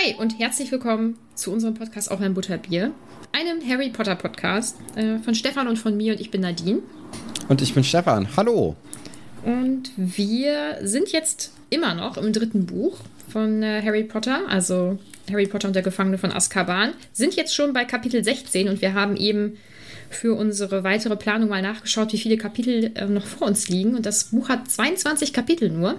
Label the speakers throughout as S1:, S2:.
S1: Hi und herzlich willkommen zu unserem Podcast Auch ein Butterbier, einem Harry Potter Podcast äh, von Stefan und von mir und ich bin Nadine.
S2: Und ich bin Stefan. Hallo.
S1: Und wir sind jetzt immer noch im dritten Buch von äh, Harry Potter, also Harry Potter und der Gefangene von Azkaban, sind jetzt schon bei Kapitel 16 und wir haben eben für unsere weitere Planung mal nachgeschaut, wie viele Kapitel äh, noch vor uns liegen. Und das Buch hat 22 Kapitel nur.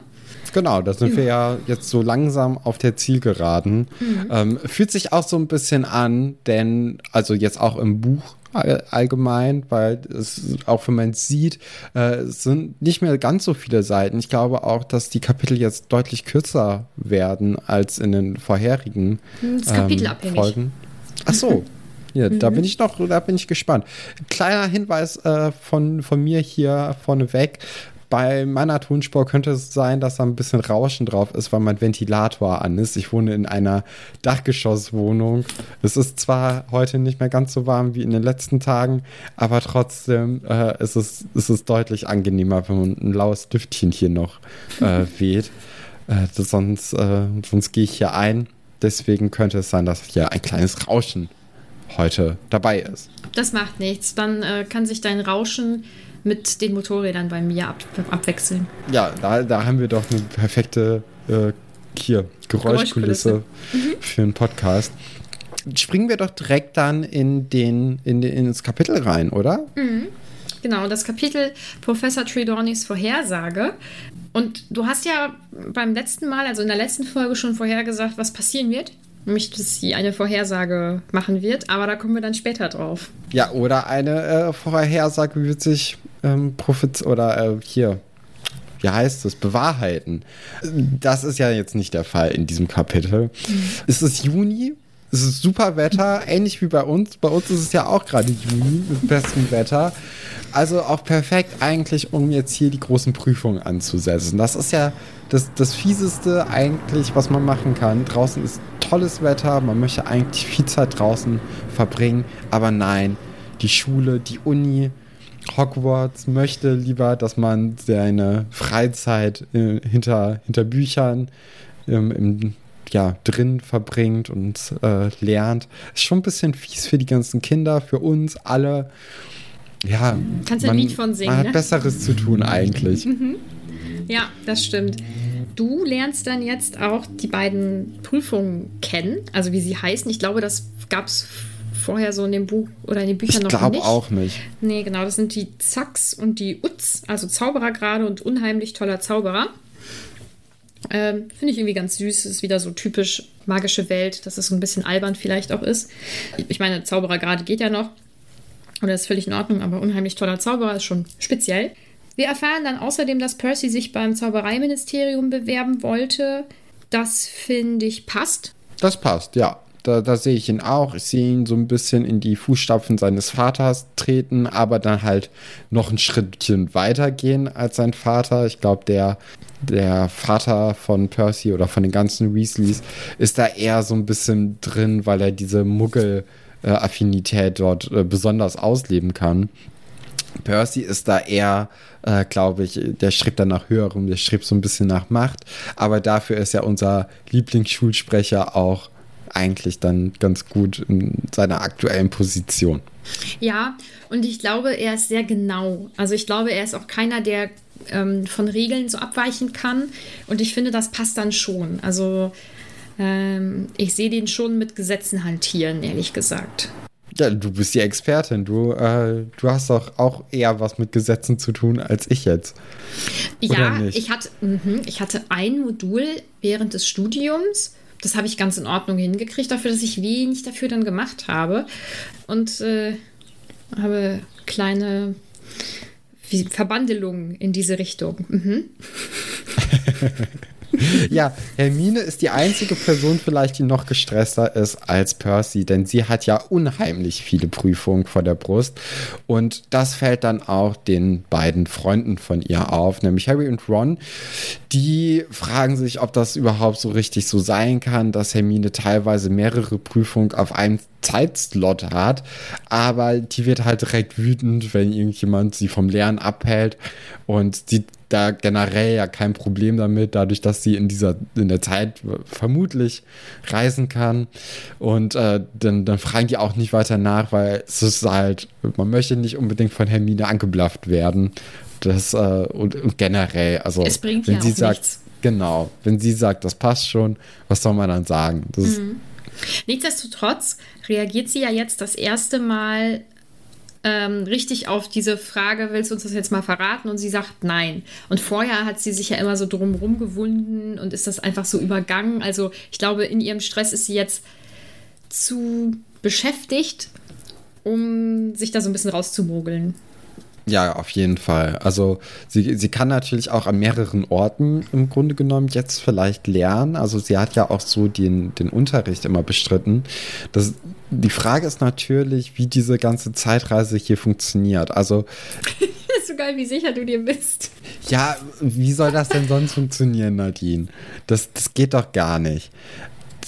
S2: Genau, da sind wir ja jetzt so langsam auf der Zielgeraden. Ähm, fühlt sich auch so ein bisschen an, denn, also jetzt auch im Buch all- allgemein, weil es auch wenn man es sieht, äh, sind nicht mehr ganz so viele Seiten. Ich glaube auch, dass die Kapitel jetzt deutlich kürzer werden als in den vorherigen
S1: kapitelabhängig.
S2: Folgen. Ach so. Ja, da bin ich noch, da bin ich gespannt. Kleiner Hinweis äh, von, von mir hier vorneweg. Bei meiner Tonspur könnte es sein, dass da ein bisschen Rauschen drauf ist, weil mein Ventilator an ist. Ich wohne in einer Dachgeschosswohnung. Es ist zwar heute nicht mehr ganz so warm wie in den letzten Tagen, aber trotzdem äh, ist, es, ist es deutlich angenehmer, wenn man ein laues Lüftchen hier noch äh, weht. Äh, sonst äh, sonst gehe ich hier ein. Deswegen könnte es sein, dass hier ein kleines Rauschen heute dabei ist.
S1: Das macht nichts. Dann äh, kann sich dein Rauschen mit den Motorrädern bei mir ab abwechseln.
S2: Ja, da, da haben wir doch eine perfekte äh, hier, Geräuschkulisse für einen Podcast. Springen wir doch direkt dann in den, in den, ins Kapitel rein, oder?
S1: Genau, das Kapitel Professor Trelawney's Vorhersage. Und du hast ja beim letzten Mal, also in der letzten Folge schon vorhergesagt, was passieren wird. Nämlich, dass sie eine Vorhersage machen wird, aber da kommen wir dann später drauf.
S2: Ja, oder eine äh, Vorhersage wird sich ähm, Prophet oder äh, hier, wie heißt es, bewahrheiten. Das ist ja jetzt nicht der Fall in diesem Kapitel. Es ist Juni. Es ist super Wetter, ähnlich wie bei uns. Bei uns ist es ja auch gerade Juni mit bestem Wetter. Also auch perfekt eigentlich, um jetzt hier die großen Prüfungen anzusetzen. Das ist ja das, das Fieseste eigentlich, was man machen kann. Draußen ist tolles Wetter, man möchte eigentlich viel Zeit draußen verbringen, aber nein, die Schule, die Uni, Hogwarts möchte lieber, dass man seine Freizeit äh, hinter, hinter Büchern ähm, im, ja, drin verbringt und äh, lernt. Ist schon ein bisschen fies für die ganzen Kinder, für uns alle. Ja,
S1: Kannst du ein Lied von singen,
S2: Man hat
S1: ne?
S2: Besseres zu tun eigentlich.
S1: Ja, das stimmt. Du lernst dann jetzt auch die beiden Prüfungen kennen, also wie sie heißen. Ich glaube, das gab es vorher so in dem Buch oder in den Büchern
S2: Ich
S1: noch
S2: glaube
S1: nicht.
S2: auch nicht.
S1: Nee, genau, das sind die Zacks und die Utz, also Zauberergrade und unheimlich toller Zauberer. Ähm, Finde ich irgendwie ganz süß. Ist wieder so typisch magische Welt, dass es so ein bisschen albern vielleicht auch ist. Ich meine, Zauberergrade geht ja noch. Oder ist völlig in Ordnung, aber unheimlich toller Zauberer ist schon speziell. Wir erfahren dann außerdem, dass Percy sich beim Zaubereiministerium bewerben wollte. Das finde ich passt.
S2: Das passt, ja. Da, da sehe ich ihn auch. Ich sehe ihn so ein bisschen in die Fußstapfen seines Vaters treten, aber dann halt noch ein Schrittchen weiter gehen als sein Vater. Ich glaube, der, der Vater von Percy oder von den ganzen Weasleys ist da eher so ein bisschen drin, weil er diese Muggel-Affinität dort äh, besonders ausleben kann. Percy ist da eher, äh, glaube ich, der strebt dann nach höherem, der strebt so ein bisschen nach Macht. Aber dafür ist ja unser Lieblingsschulsprecher auch eigentlich dann ganz gut in seiner aktuellen Position.
S1: Ja, und ich glaube, er ist sehr genau. Also ich glaube, er ist auch keiner, der ähm, von Regeln so abweichen kann. Und ich finde, das passt dann schon. Also ähm, ich sehe den schon mit Gesetzen hantieren, ehrlich gesagt.
S2: Ja, du bist die Expertin. Du, äh, du hast doch auch eher was mit Gesetzen zu tun als ich jetzt.
S1: ja, Ich, hatte, mh, ich hatte ein Modul während des Studiums. Das habe ich ganz in Ordnung hingekriegt, dafür, dass ich wenig dafür dann gemacht habe. Und äh, habe kleine Verbandelungen in diese Richtung. Mhm.
S2: ja, Hermine ist die einzige Person vielleicht, die noch gestresster ist als Percy, denn sie hat ja unheimlich viele Prüfungen vor der Brust und das fällt dann auch den beiden Freunden von ihr auf, nämlich Harry und Ron. Die fragen sich, ob das überhaupt so richtig so sein kann, dass Hermine teilweise mehrere Prüfungen auf einem Zeitslot hat, aber die wird halt direkt wütend, wenn irgendjemand sie vom Lernen abhält und sie da generell ja kein Problem damit, dadurch, dass sie in dieser, in der Zeit vermutlich reisen kann. Und äh, dann, dann fragen die auch nicht weiter nach, weil es ist halt, man möchte nicht unbedingt von Hermine angeblafft werden. Das, äh, und, und, generell, also
S1: es bringt
S2: wenn
S1: ja
S2: sie sagt,
S1: nichts.
S2: genau, wenn sie sagt, das passt schon, was soll man dann sagen? Das
S1: Mhm. Nichtsdestotrotz reagiert sie ja jetzt das erste Mal ähm, richtig auf diese Frage, willst du uns das jetzt mal verraten? Und sie sagt nein. Und vorher hat sie sich ja immer so drumherum gewunden und ist das einfach so übergangen. Also ich glaube, in ihrem Stress ist sie jetzt zu beschäftigt, um sich da so ein bisschen rauszumogeln.
S2: Ja, auf jeden Fall. Also sie, sie kann natürlich auch an mehreren Orten im Grunde genommen jetzt vielleicht lernen. Also sie hat ja auch so den, den Unterricht immer bestritten. Das, die Frage ist natürlich, wie diese ganze Zeitreise hier funktioniert. Also
S1: ist so geil, wie sicher du dir bist.
S2: ja, wie soll das denn sonst funktionieren, Nadine? Das, das geht doch gar nicht.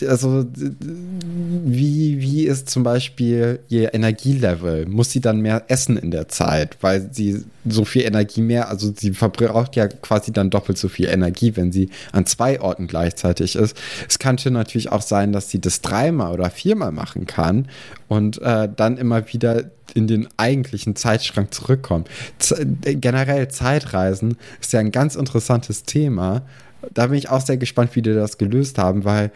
S2: Also, wie, wie ist zum Beispiel ihr Energielevel? Muss sie dann mehr essen in der Zeit, weil sie so viel Energie mehr, also sie verbraucht ja quasi dann doppelt so viel Energie, wenn sie an zwei Orten gleichzeitig ist. Es könnte natürlich auch sein, dass sie das dreimal oder viermal machen kann und äh, dann immer wieder in den eigentlichen Zeitschrank zurückkommt. Z generell Zeitreisen ist ja ein ganz interessantes Thema da bin ich auch sehr gespannt, wie die das gelöst haben, weil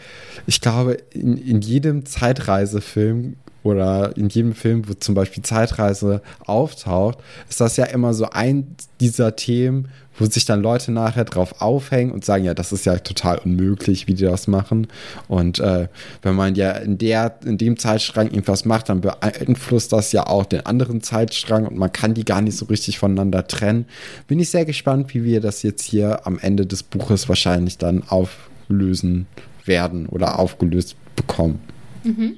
S2: ich glaube, in, in jedem Zeitreisefilm oder in jedem Film, wo zum Beispiel Zeitreise auftaucht, ist das ja immer so ein dieser Themen, wo sich dann Leute nachher drauf aufhängen und sagen, ja, das ist ja total unmöglich, wie die das machen. Und äh, wenn man ja in der, in dem Zeitstrang irgendwas macht, dann beeinflusst das ja auch den anderen Zeitstrang und man kann die gar nicht so richtig voneinander trennen. Bin ich sehr gespannt, wie wir das jetzt hier am Ende des Buches wahrscheinlich dann auflösen werden oder aufgelöst bekommen.
S1: Mhm.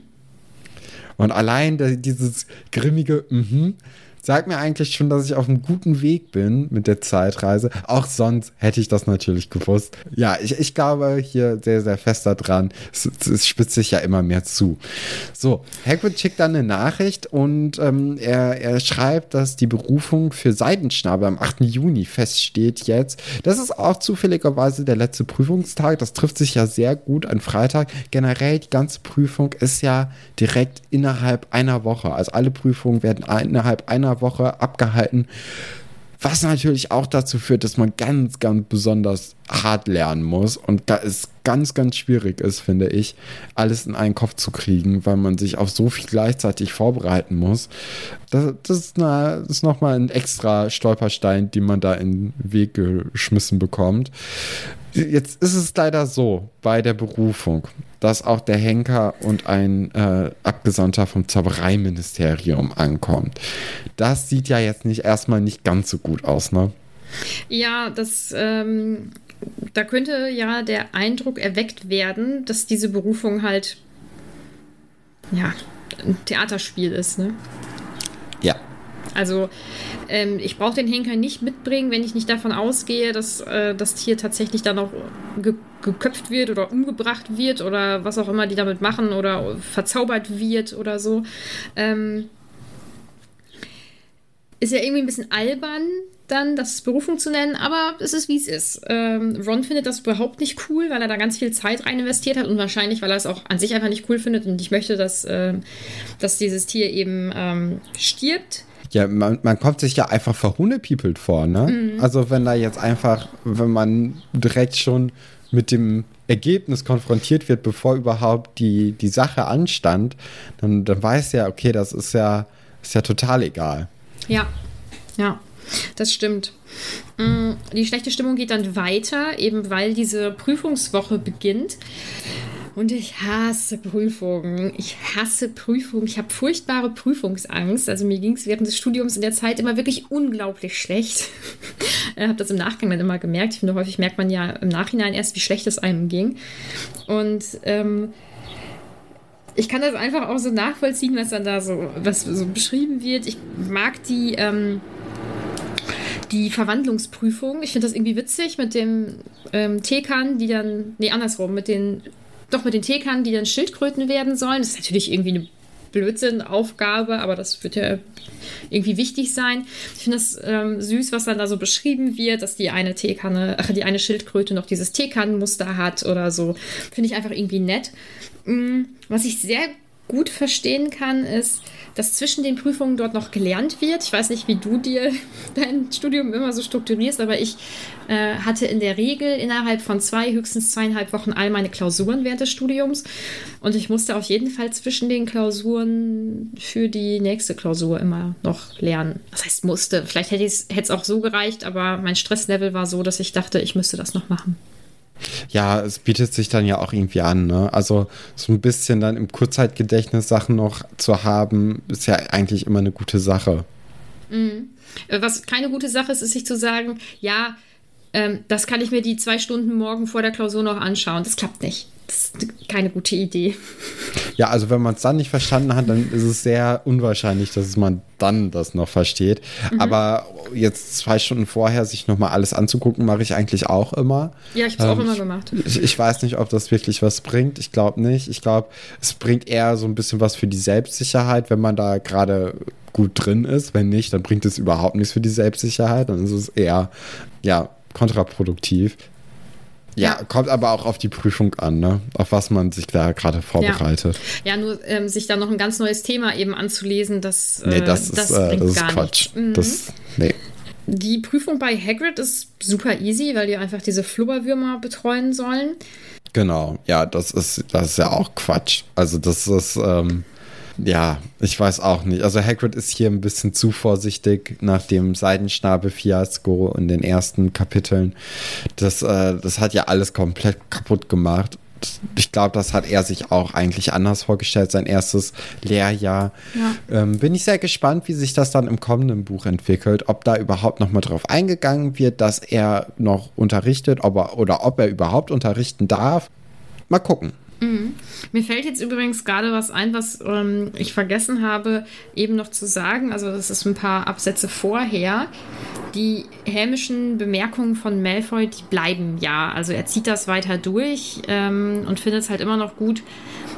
S2: Und allein dieses grimmige, mhm, sagt mir eigentlich schon, dass ich auf einem guten Weg bin mit der Zeitreise. Auch sonst hätte ich das natürlich gewusst. Ja, ich, ich glaube hier sehr, sehr fest daran. Es, es spitzt sich ja immer mehr zu. So, Hagrid schickt dann eine Nachricht und ähm, er, er schreibt, dass die Berufung für Seidenschnabel am 8. Juni feststeht jetzt. Das ist auch zufälligerweise der letzte Prüfungstag. Das trifft sich ja sehr gut an Freitag. Generell die ganze Prüfung ist ja direkt innerhalb einer Woche. Also alle Prüfungen werden innerhalb einer Woche abgehalten. Was natürlich auch dazu führt, dass man ganz, ganz besonders hart lernen muss und da es ganz, ganz schwierig ist, finde ich, alles in einen Kopf zu kriegen, weil man sich auf so viel gleichzeitig vorbereiten muss. Das, das ist, das ist nochmal ein extra Stolperstein, den man da in den Weg geschmissen bekommt. Jetzt ist es leider so bei der Berufung, dass auch der Henker und ein äh, Abgesandter vom Zaubereiministerium ankommt. Das sieht ja jetzt nicht erstmal nicht ganz so gut aus, ne?
S1: Ja, das, ähm, da könnte ja der Eindruck erweckt werden, dass diese Berufung halt ja, ein Theaterspiel ist, ne?
S2: Ja.
S1: Also ähm, ich brauche den Henker nicht mitbringen, wenn ich nicht davon ausgehe, dass äh, das Tier tatsächlich dann auch ge geköpft wird oder umgebracht wird oder was auch immer die damit machen oder verzaubert wird oder so. Ähm, ist ja irgendwie ein bisschen albern, dann das Berufung zu nennen, aber es ist wie es ist. Ähm, Ron findet das überhaupt nicht cool, weil er da ganz viel Zeit rein investiert hat und wahrscheinlich, weil er es auch an sich einfach nicht cool findet und ich möchte, dass, äh, dass dieses Tier eben ähm, stirbt.
S2: Ja, man, man kommt sich ja einfach verhunepiepelt vor, ne? Mhm. Also wenn da jetzt einfach, wenn man direkt schon mit dem Ergebnis konfrontiert wird, bevor überhaupt die, die Sache anstand, dann, dann weiß ja, okay, das ist ja, ist ja total egal.
S1: Ja, ja, das stimmt. Mm, die schlechte Stimmung geht dann weiter, eben weil diese Prüfungswoche beginnt. Und ich hasse Prüfungen. Ich hasse Prüfungen. Ich habe furchtbare Prüfungsangst. Also mir ging es während des Studiums in der Zeit immer wirklich unglaublich schlecht. ich habe das im Nachgang dann immer gemerkt. Ich finde, häufig merkt man ja im Nachhinein erst, wie schlecht es einem ging. Und ähm, ich kann das einfach auch so nachvollziehen, was dann da so, was so beschrieben wird. Ich mag die, ähm, die Verwandlungsprüfung. Ich finde das irgendwie witzig mit dem ähm, Teekern, die dann, nee, andersrum, mit den, doch mit den Teekannen, die dann Schildkröten werden sollen. Das ist natürlich irgendwie eine Blödsinn-Aufgabe, aber das wird ja irgendwie wichtig sein. Ich finde das ähm, süß, was dann da so beschrieben wird, dass die eine Teekanne, ach, die eine Schildkröte noch dieses Teekannenmuster hat oder so. Finde ich einfach irgendwie nett. Mm, was ich sehr gut verstehen kann, ist, dass zwischen den Prüfungen dort noch gelernt wird. Ich weiß nicht, wie du dir dein Studium immer so strukturierst, aber ich äh, hatte in der Regel innerhalb von zwei, höchstens zweieinhalb Wochen all meine Klausuren während des Studiums. Und ich musste auf jeden Fall zwischen den Klausuren für die nächste Klausur immer noch lernen. Das heißt, musste. Vielleicht hätte es auch so gereicht, aber mein Stresslevel war so, dass ich dachte, ich müsste das noch machen.
S2: Ja, es bietet sich dann ja auch irgendwie an. Ne? Also so ein bisschen dann im Kurzzeitgedächtnis Sachen noch zu haben, ist ja eigentlich immer eine gute Sache.
S1: Mhm. Was keine gute Sache ist, ist sich zu sagen, ja, ähm, das kann ich mir die zwei Stunden morgen vor der Klausur noch anschauen. Das klappt nicht. Das ist keine gute Idee.
S2: Ja, also wenn man es dann nicht verstanden hat, dann ist es sehr unwahrscheinlich, dass man dann das noch versteht. Mhm. Aber jetzt zwei Stunden vorher sich nochmal alles anzugucken, mache ich eigentlich auch immer.
S1: Ja, ich habe es ähm, auch immer gemacht.
S2: Ich, ich, weiß nicht, ob das wirklich was bringt. Ich glaube nicht. Ich glaube, es bringt eher so ein bisschen was für die Selbstsicherheit, wenn man da gerade gut drin ist. Wenn nicht, dann bringt es überhaupt nichts für die Selbstsicherheit. Dann ist es eher, ja, kontraproduktiv. Ja, kommt aber auch auf die Prüfung an, ne? auf was man sich da gerade vorbereitet.
S1: Ja, ja nur ähm, sich da noch ein ganz neues Thema eben anzulesen, das,
S2: äh, nee, das, das, ist, äh, das ist Quatsch. Mhm. Das, nee.
S1: Die Prüfung bei Hagrid ist super easy, weil die einfach diese Flubberwürmer betreuen sollen.
S2: Genau, ja, das ist, das ist ja auch Quatsch. Also das ist, ähm, ja, ich weiß auch nicht. Also Hagrid ist hier ein bisschen zu vorsichtig nach dem Seidenschnabel-Fiasko in den ersten Kapiteln. Das, äh, das hat ja alles komplett kaputt gemacht. Ich glaube, das hat er sich auch eigentlich anders vorgestellt, sein erstes Lehrjahr. Ja. Ähm, bin ich sehr gespannt, wie sich das dann im kommenden Buch entwickelt, ob da überhaupt noch mal drauf eingegangen wird, dass er noch unterrichtet ob er, oder ob er überhaupt unterrichten darf. Mal gucken.
S1: Mhm. Mir fällt jetzt übrigens gerade was ein, was ähm, ich vergessen habe, eben noch zu sagen. Also, das ist ein paar Absätze vorher. Die hämischen Bemerkungen von Malfoy, die bleiben ja. Also, er zieht das weiter durch ähm, und findet es halt immer noch gut,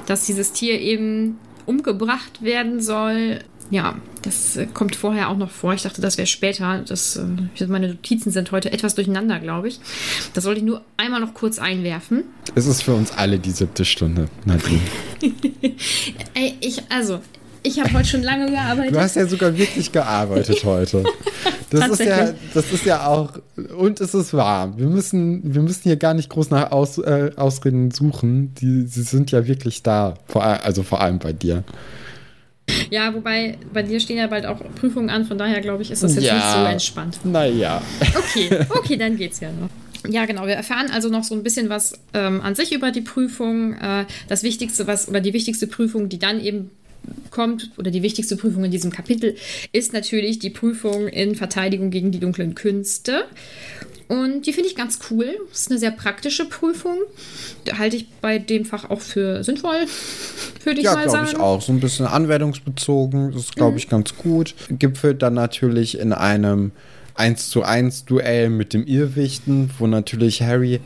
S1: dass dieses Tier eben umgebracht werden soll ja, das äh, kommt vorher auch noch vor. Ich dachte, das wäre später. Das, äh, meine Notizen sind heute etwas durcheinander, glaube ich. Das sollte ich nur einmal noch kurz einwerfen.
S2: Es ist für uns alle die siebte Stunde, Nadine.
S1: Ey, ich, also, ich habe heute schon lange gearbeitet.
S2: Du hast ja sogar wirklich gearbeitet heute. Das ist ja, das ist ja auch, und es ist warm. Wir müssen, wir müssen hier gar nicht groß nach Aus, äh, Ausreden suchen. Die, sie sind ja wirklich da. Vor, also vor allem bei dir.
S1: Ja, wobei bei dir stehen ja bald auch Prüfungen an, von daher glaube ich, ist das jetzt ja, nicht so entspannt.
S2: Naja.
S1: Okay, okay, dann geht's ja noch. Ja, genau. Wir erfahren also noch so ein bisschen was ähm, an sich über die Prüfung. Äh, das Wichtigste, was oder die wichtigste Prüfung, die dann eben kommt, oder die wichtigste Prüfung in diesem Kapitel, ist natürlich die Prüfung in Verteidigung gegen die dunklen Künste. Und die finde ich ganz cool. Das ist eine sehr praktische Prüfung. Halte ich bei dem Fach auch für sinnvoll, würde ich
S2: ja,
S1: mal
S2: glaube
S1: sagen.
S2: ich auch. So ein bisschen anwendungsbezogen. Das ist, glaube ich, ganz gut. Gipfelt dann natürlich in einem 1 zu 1 Duell mit dem Irrwichten, wo natürlich Harry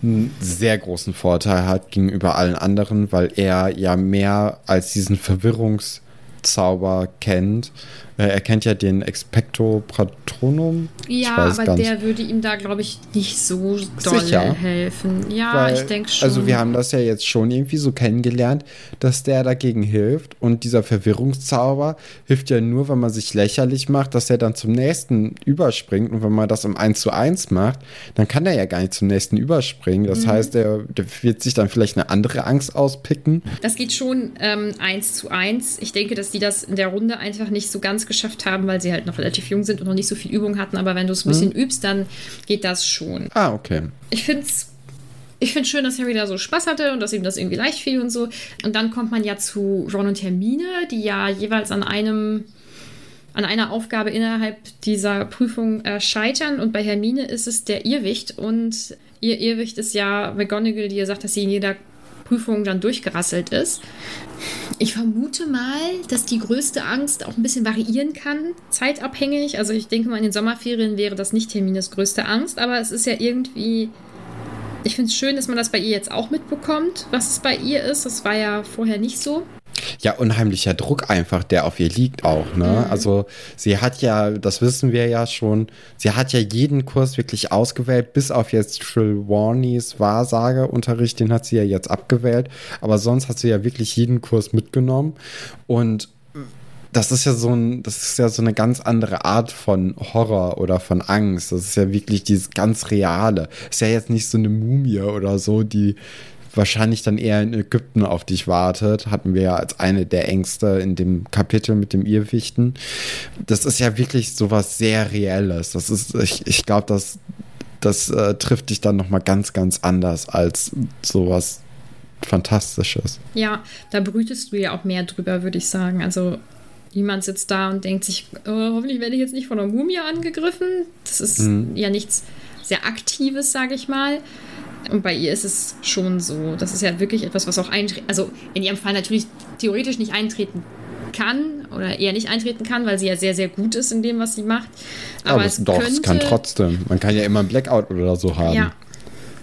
S2: einen sehr großen Vorteil hat gegenüber allen anderen, weil er ja mehr als diesen Verwirrungszauber kennt. Er kennt ja den Expecto Patronum.
S1: Ja, aber der würde ihm da, glaube ich, nicht so doll
S2: Sicher?
S1: helfen. Ja,
S2: Weil-
S1: ich denke schon.
S2: Also wir haben das ja jetzt schon irgendwie so kennengelernt, dass der dagegen hilft und dieser Verwirrungszauber hilft ja nur, wenn man sich lächerlich macht, dass er dann zum nächsten überspringt und wenn man das im 1 zu 1 macht, dann kann er ja gar nicht zum nächsten überspringen. Das
S1: Mhm.
S2: heißt, der wird sich dann vielleicht eine andere Angst auspicken.
S1: Das geht schon ähm, eins zu eins. Ich denke, dass die das in der Runde einfach nicht so ganz geschafft haben, weil sie halt noch relativ jung sind und noch nicht so viel Übung hatten. Aber wenn du es ein bisschen übst, dann geht das schon.
S2: Ah, okay.
S1: Ich finde es ich finde schön, dass Harry da so Spaß hatte und dass ihm das irgendwie leicht fiel und so. Und dann kommt man ja zu Ron und Hermine, die ja jeweils an einem an einer Aufgabe innerhalb dieser Prüfung äh, scheitern. Und bei Hermine ist es der Irrwicht. Und ihr Irrwicht ist ja McGonagall, die ihr sagt, dass sie in jeder Prüfung dann durchgerasselt ist. Ich vermute mal, dass die größte Angst auch ein bisschen variieren kann, zeitabhängig. Also ich denke mal, in den Sommerferien wäre das nicht Hermines größte Angst, aber es ist ja irgendwie. Ich finde es schön, dass man das bei ihr jetzt auch mitbekommt, was es bei ihr ist. Das war ja vorher nicht so.
S2: Ja, unheimlicher Druck einfach, der auf ihr liegt auch, ne?
S1: Mhm.
S2: Also sie hat ja, das wissen wir ja schon, sie hat ja jeden Kurs wirklich ausgewählt, bis auf jetzt Trelawney's Wahrsageunterricht, den hat sie ja jetzt abgewählt, aber sonst hat sie ja wirklich jeden Kurs mitgenommen und das ist ja so ein, das ist ja so eine ganz andere Art von Horror oder von Angst. Das ist ja wirklich dieses ganz Reale. Ist ja jetzt nicht so eine Mumie oder so, die wahrscheinlich dann eher in Ägypten auf dich wartet. Hatten wir ja als eine der Ängste in dem Kapitel mit dem Irrwichten. Das ist ja wirklich sowas sehr Reelles. Das ist, ich, ich glaube, das, das äh, trifft dich dann nochmal ganz, ganz anders als sowas Fantastisches.
S1: Ja, da brütest du ja auch mehr drüber, würde ich sagen. Also niemand sitzt da und denkt sich, oh, hoffentlich werde ich jetzt nicht von einer Mumie angegriffen. Das ist ja nichts sehr Aktives, sage ich mal. Und bei ihr ist es schon so. Das ist ja wirklich etwas, was auch eintreten, also in ihrem Fall natürlich theoretisch nicht eintreten kann oder eher nicht eintreten kann, weil sie ja sehr, sehr gut ist in dem, was sie macht. Aber,
S2: Aber,
S1: es
S2: es, doch,
S1: könnte,
S2: es kann trotzdem. Man kann ja immer einen Blackout oder so haben.
S1: Ja.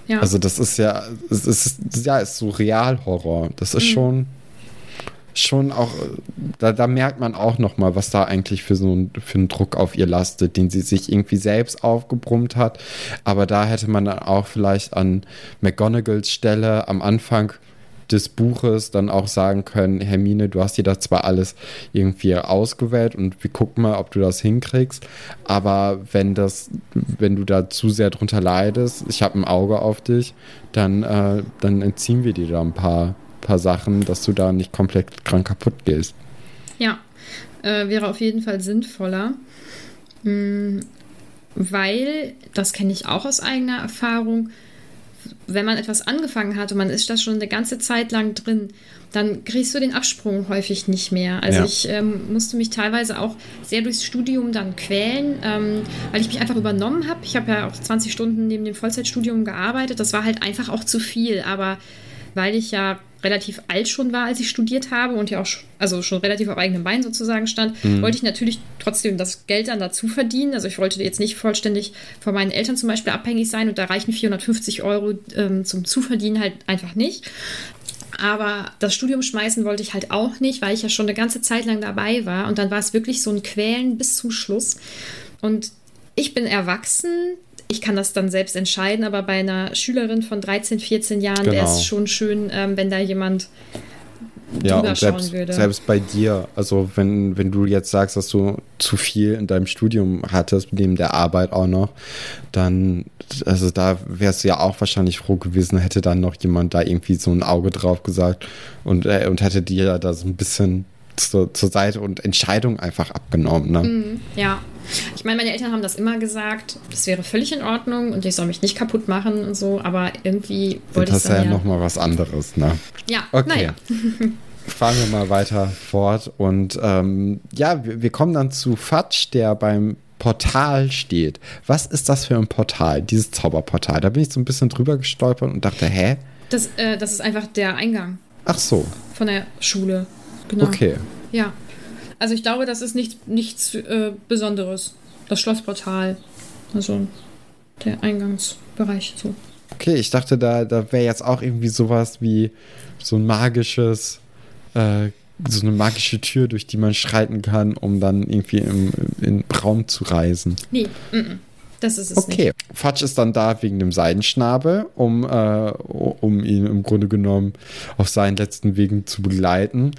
S1: ja.
S2: Also das ist ja, es ist, ja, ist so Realhorror. Das
S1: Mhm.
S2: ist schon, schon auch, da, da merkt man auch noch mal, was da eigentlich für so ein, für einen Druck auf ihr lastet, den sie sich irgendwie selbst aufgebrummt hat. Aber da hätte man dann auch vielleicht an McGonagalls Stelle am Anfang des Buches dann auch sagen können, Hermine, du hast dir das zwar alles irgendwie ausgewählt und wir gucken mal, ob du das hinkriegst, aber wenn das, wenn du da zu sehr drunter leidest, ich habe ein Auge auf dich, dann, äh, dann entziehen wir dir da ein paar, paar Sachen, dass du da nicht komplett krank kaputt gehst.
S1: Ja, äh, wäre auf jeden Fall sinnvoller. Mm, weil, das kenne ich auch aus eigener Erfahrung, wenn man etwas angefangen hat und man ist da schon eine ganze Zeit lang drin, dann kriegst du den Absprung häufig nicht mehr. Also
S2: Ja.
S1: ich ähm, musste mich teilweise auch sehr durchs Studium dann quälen, ähm, weil ich mich einfach übernommen habe. Ich habe ja auch 20 Stunden neben dem Vollzeitstudium gearbeitet. Das war halt einfach auch zu viel. Aber weil ich ja relativ alt schon war, als ich studiert habe und ja auch sch- also schon relativ auf eigenen Beinen sozusagen stand, wollte ich natürlich trotzdem das Geld dann dazu verdienen. Also ich wollte jetzt nicht vollständig von meinen Eltern zum Beispiel abhängig sein und da reichen 450 Euro ähm, zum Zuverdienen halt einfach nicht. Aber das Studium schmeißen wollte ich halt auch nicht, weil ich ja schon eine ganze Zeit lang dabei war. Und dann war es wirklich so ein Quälen bis zum Schluss. Und ich bin erwachsen. Ich kann das dann selbst entscheiden, aber bei einer Schülerin von 13, 14 Jahren wäre
S2: Genau.
S1: es schon schön, ähm, wenn da jemand
S2: Ja,
S1: drüber
S2: und
S1: schauen
S2: selbst,
S1: würde.
S2: selbst bei dir, also wenn, wenn du jetzt sagst, dass du zu viel in deinem Studium hattest, neben der Arbeit auch noch, dann, also da wärst du ja auch wahrscheinlich froh gewesen, hätte dann noch jemand da irgendwie so ein Auge drauf gesagt und, äh, und hätte dir da so ein bisschen zur, zur Seite und Entscheidung einfach abgenommen. Ne?
S1: Mhm. Ja, ich meine, meine Eltern haben das immer gesagt, das wäre völlig in Ordnung und ich soll mich nicht kaputt machen und so, aber irgendwie wollte ich
S2: Das
S1: es
S2: ist ja
S1: ja.
S2: nochmal was anderes, ne?
S1: Ja,
S2: Okay.
S1: naja.
S2: Fahren wir mal weiter fort. Und ähm, ja, wir, wir kommen dann zu Fatsch, der beim Portal steht. Was ist das für ein Portal, dieses Zauberportal? Da bin ich so ein bisschen drüber gestolpert und dachte, hä?
S1: Das, äh, das ist einfach der Eingang
S2: Ach so,
S1: von der Schule. Genau.
S2: okay.
S1: Ja. Also ich glaube, das ist nicht, nichts äh, Besonderes. Das Schlossportal. Also der Eingangsbereich so.
S2: Okay, ich dachte, da, da wäre jetzt auch irgendwie sowas wie so ein magisches, äh, so eine magische Tür, durch die man schreiten kann, um dann irgendwie im, im Raum zu reisen.
S1: Nee, mm -mm. Das ist es nicht.
S2: Okay, Fatsch ist dann da wegen dem Seidenschnabel, um, äh, um ihn im Grunde genommen auf seinen letzten Wegen zu begleiten.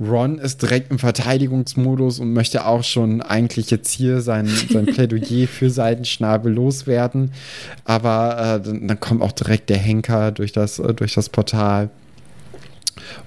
S2: Ron ist direkt im Verteidigungsmodus und möchte auch schon eigentlich jetzt hier sein, sein Plädoyer für Seidenschnabel loswerden. Aber äh, dann, dann kommt auch direkt der Henker durch das, äh, durch das Portal.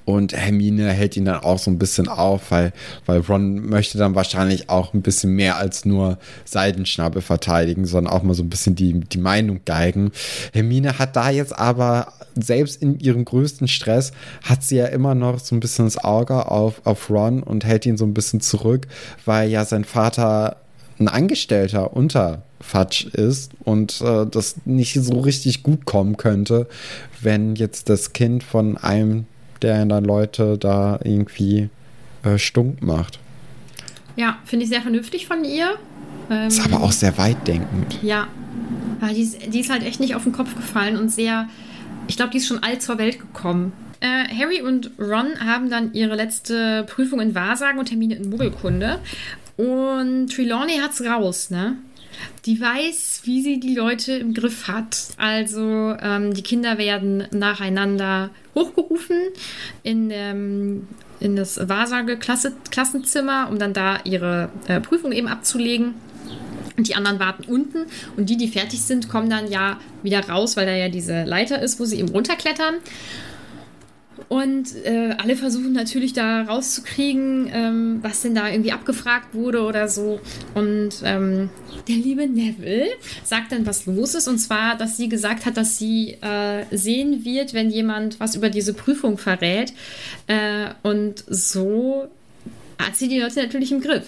S2: Und Hermine hält ihn dann auch so ein bisschen auf, weil, weil Ron möchte dann wahrscheinlich auch ein bisschen mehr als nur Seidenschnabel verteidigen, sondern auch mal so ein bisschen die, die Meinung geigen. Hermine hat da jetzt aber, selbst in ihrem größten Stress, hat sie ja immer noch so ein bisschen das Auge auf, auf Ron und hält ihn so ein bisschen zurück, weil ja sein Vater ein Angestellter unter Fatsch ist und äh, das nicht so richtig gut kommen könnte, wenn jetzt das Kind von einem der anderen Leute da irgendwie äh, stunk macht.
S1: Ja, finde ich sehr vernünftig von ihr. Ähm,
S2: Ist aber auch sehr weitdenkend.
S1: Ja. ja die, ist, die ist halt echt nicht auf den Kopf gefallen und sehr. Ich glaube, die ist schon alt zur Welt gekommen. Äh, Harry und Ron haben dann ihre letzte Prüfung in Wahrsagen und Termine in Muggelkunde. Und Trelawney hat's raus, ne? Die weiß, wie sie die Leute im Griff hat. Also ähm, die Kinder werden nacheinander hochgerufen in, ähm, in das Wahrsage-Klassenzimmer, um dann da ihre äh, Prüfung eben abzulegen. Und die anderen warten unten. Und die, die fertig sind, kommen dann ja wieder raus, weil da ja diese Leiter ist, wo sie eben runterklettern. Und äh, alle versuchen natürlich da rauszukriegen, ähm, was denn da irgendwie abgefragt wurde oder so. Und ähm, der liebe Neville sagt dann, was los ist. Und zwar, dass sie gesagt hat, dass sie äh, sehen wird, wenn jemand was über diese Prüfung verrät. Äh, und so hat sie die Leute natürlich im Griff.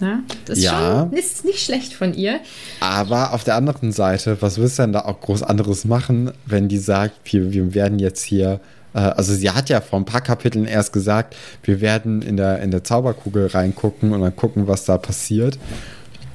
S1: Na, das ist
S2: Ja.
S1: schon ist nicht schlecht von ihr.
S2: Aber auf der anderen Seite, was willst du denn da auch groß anderes machen, wenn die sagt, wir, wir werden jetzt hier, also sie hat ja vor ein paar Kapiteln erst gesagt, wir werden in der, in der Zauberkugel reingucken und dann gucken, was da passiert.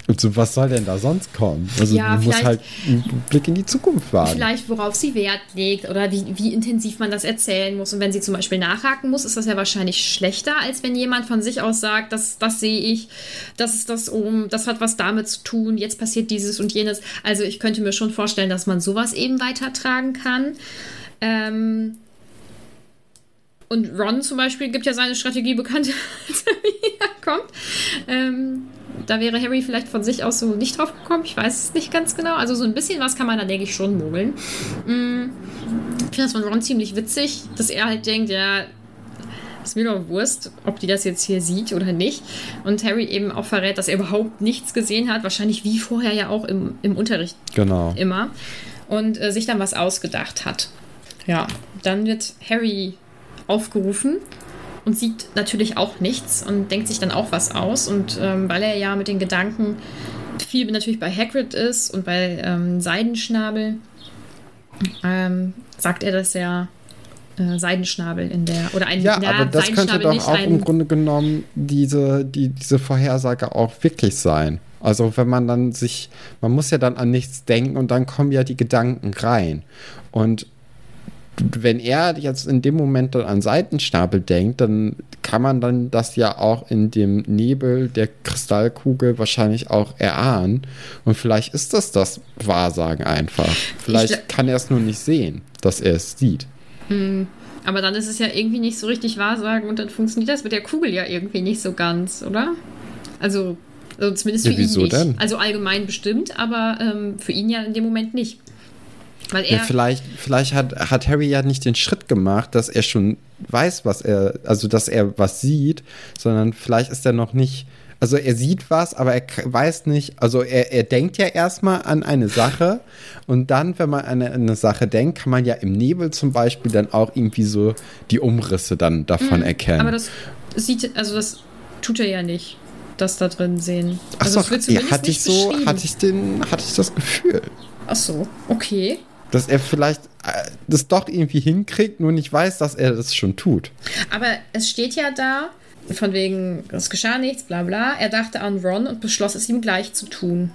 S2: Und so, was soll denn da sonst kommen? Also
S1: Ja,
S2: du musst
S1: vielleicht-
S2: halt einen Blick in die Zukunft wagen.
S1: Vielleicht, worauf sie Wert legt oder wie, wie intensiv man das erzählen muss. Und wenn sie zum Beispiel nachhaken muss, ist das ja wahrscheinlich schlechter, als wenn jemand von sich aus sagt, das, das sehe ich, das ist das oben, das hat was damit zu tun, jetzt passiert dieses und jenes. Also ich könnte mir schon vorstellen, dass man sowas eben weitertragen kann. Ähm, und Ron zum Beispiel gibt ja seine Strategie bekannt, als er wiederkommt. Ähm, da wäre Harry vielleicht von sich aus so nicht drauf gekommen. Ich weiß es nicht ganz genau. Also so ein bisschen was kann man da, denke ich, schon mogeln. Mm, Ich finde das von Ron ziemlich witzig, dass er halt denkt, ja, ist mir doch Wurst, ob die das jetzt hier sieht oder nicht. Und Harry eben auch verrät, dass er überhaupt nichts gesehen hat. Wahrscheinlich wie vorher ja auch im, im Unterricht
S2: Genau.
S1: immer. Und äh, sich dann was ausgedacht hat. Ja, dann wird Harry aufgerufen und sieht natürlich auch nichts und denkt sich dann auch was aus. Und ähm, weil er ja mit den Gedanken viel natürlich bei Hagrid ist und bei ähm, Seidenschnabel, ähm, sagt er, dass er äh, Seidenschnabel in der oder ein
S2: Ja, aber das könnte doch auch im Grunde genommen diese, die, diese Vorhersage auch wirklich sein. Also wenn man dann sich, man muss ja dann an nichts denken und dann kommen ja die Gedanken rein. Und wenn er jetzt in dem Moment dann an Seitenstapel denkt, dann kann man dann das ja auch in dem Nebel der Kristallkugel wahrscheinlich auch erahnen. Und vielleicht ist das das Wahrsagen einfach. Vielleicht
S1: gl-
S2: kann er es nur nicht sehen, dass er es sieht.
S1: Aber dann ist es ja irgendwie nicht so richtig Wahrsagen und dann funktioniert das mit der Kugel ja irgendwie nicht so ganz, oder? Also, also zumindest für
S2: Ja, wieso
S1: ihn nicht.
S2: denn?
S1: Also allgemein bestimmt, aber ähm, für ihn ja in dem Moment nicht. Weil
S2: Ja,
S1: er.
S2: vielleicht, vielleicht hat, hat Harry ja nicht den Schritt gemacht, dass er schon weiß, was er, also dass er was sieht, sondern vielleicht ist er noch nicht, also er sieht was, aber er weiß nicht, also er, er denkt ja erstmal an eine Sache und dann, wenn man an eine, eine Sache denkt, kann man ja im Nebel zum Beispiel dann auch irgendwie so die Umrisse dann davon erkennen.
S1: Mhm. aber das sieht, also das tut er ja nicht. das da drin sehen.
S2: Ach
S1: Also
S2: so,
S1: es wird
S2: ja, hatte ich
S1: nicht
S2: so, hatte ich den, hatte ich das Gefühl,
S1: Ach so, okay.
S2: Dass er vielleicht äh, das doch irgendwie hinkriegt, nur nicht weiß, dass er das schon tut.
S1: Aber es steht ja da, von wegen, es geschah nichts, bla bla. Er dachte an Ron und beschloss es ihm gleich zu tun.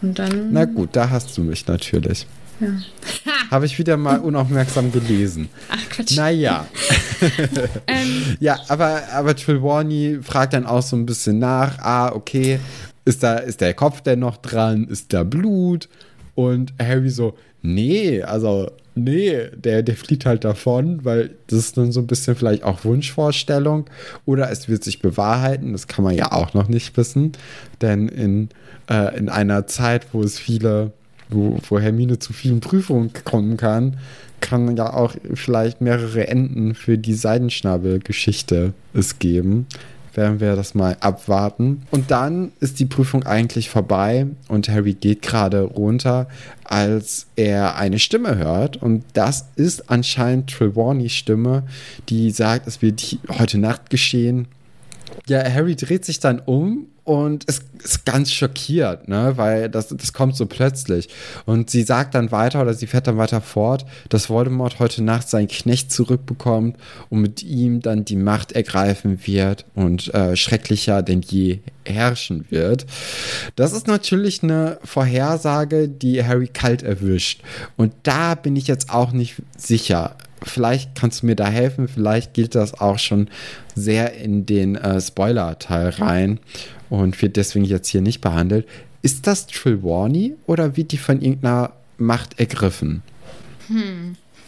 S1: Und dann.
S2: Na gut, da hast du mich natürlich.
S1: Ja.
S2: Habe ich wieder mal unaufmerksam gelesen.
S1: Ach Quatsch.
S2: Naja.
S1: Ähm,
S2: Ja, aber, aber Trelawney fragt dann auch so ein bisschen nach. Ah, okay, ist da ist der Kopf denn noch dran? Ist da Blut? Und Harry so, nee, also nee, der, der flieht halt davon, weil das ist dann so ein bisschen vielleicht auch Wunschvorstellung. Oder es wird sich bewahrheiten, das kann man ja auch noch nicht wissen. Denn in, äh, in einer Zeit, wo es viele, wo, wo Hermine zu vielen Prüfungen kommen kann, kann ja auch vielleicht mehrere Enden für die Seidenschnabel-Geschichte es geben. Werden wir das mal abwarten. Und dann ist die Prüfung eigentlich vorbei und Harry geht gerade runter, als er eine Stimme hört. Und das ist anscheinend Trelawney's Stimme, die sagt, es wird heute Nacht geschehen. Ja, Harry dreht sich dann um und ist, ist ganz schockiert, ne? weil das, das kommt so plötzlich. Und sie sagt dann weiter oder sie fährt dann weiter fort, dass Voldemort heute Nacht seinen Knecht zurückbekommt und mit ihm dann die Macht ergreifen wird und äh, schrecklicher denn je herrschen wird. Das ist natürlich eine Vorhersage, die Harry kalt erwischt. Und da bin ich jetzt auch nicht sicher vielleicht kannst du mir da helfen, vielleicht gilt das auch schon sehr in den äh, Spoiler-Teil rein und wird deswegen jetzt hier nicht behandelt. Ist das Trelawney oder wird die von irgendeiner Macht ergriffen?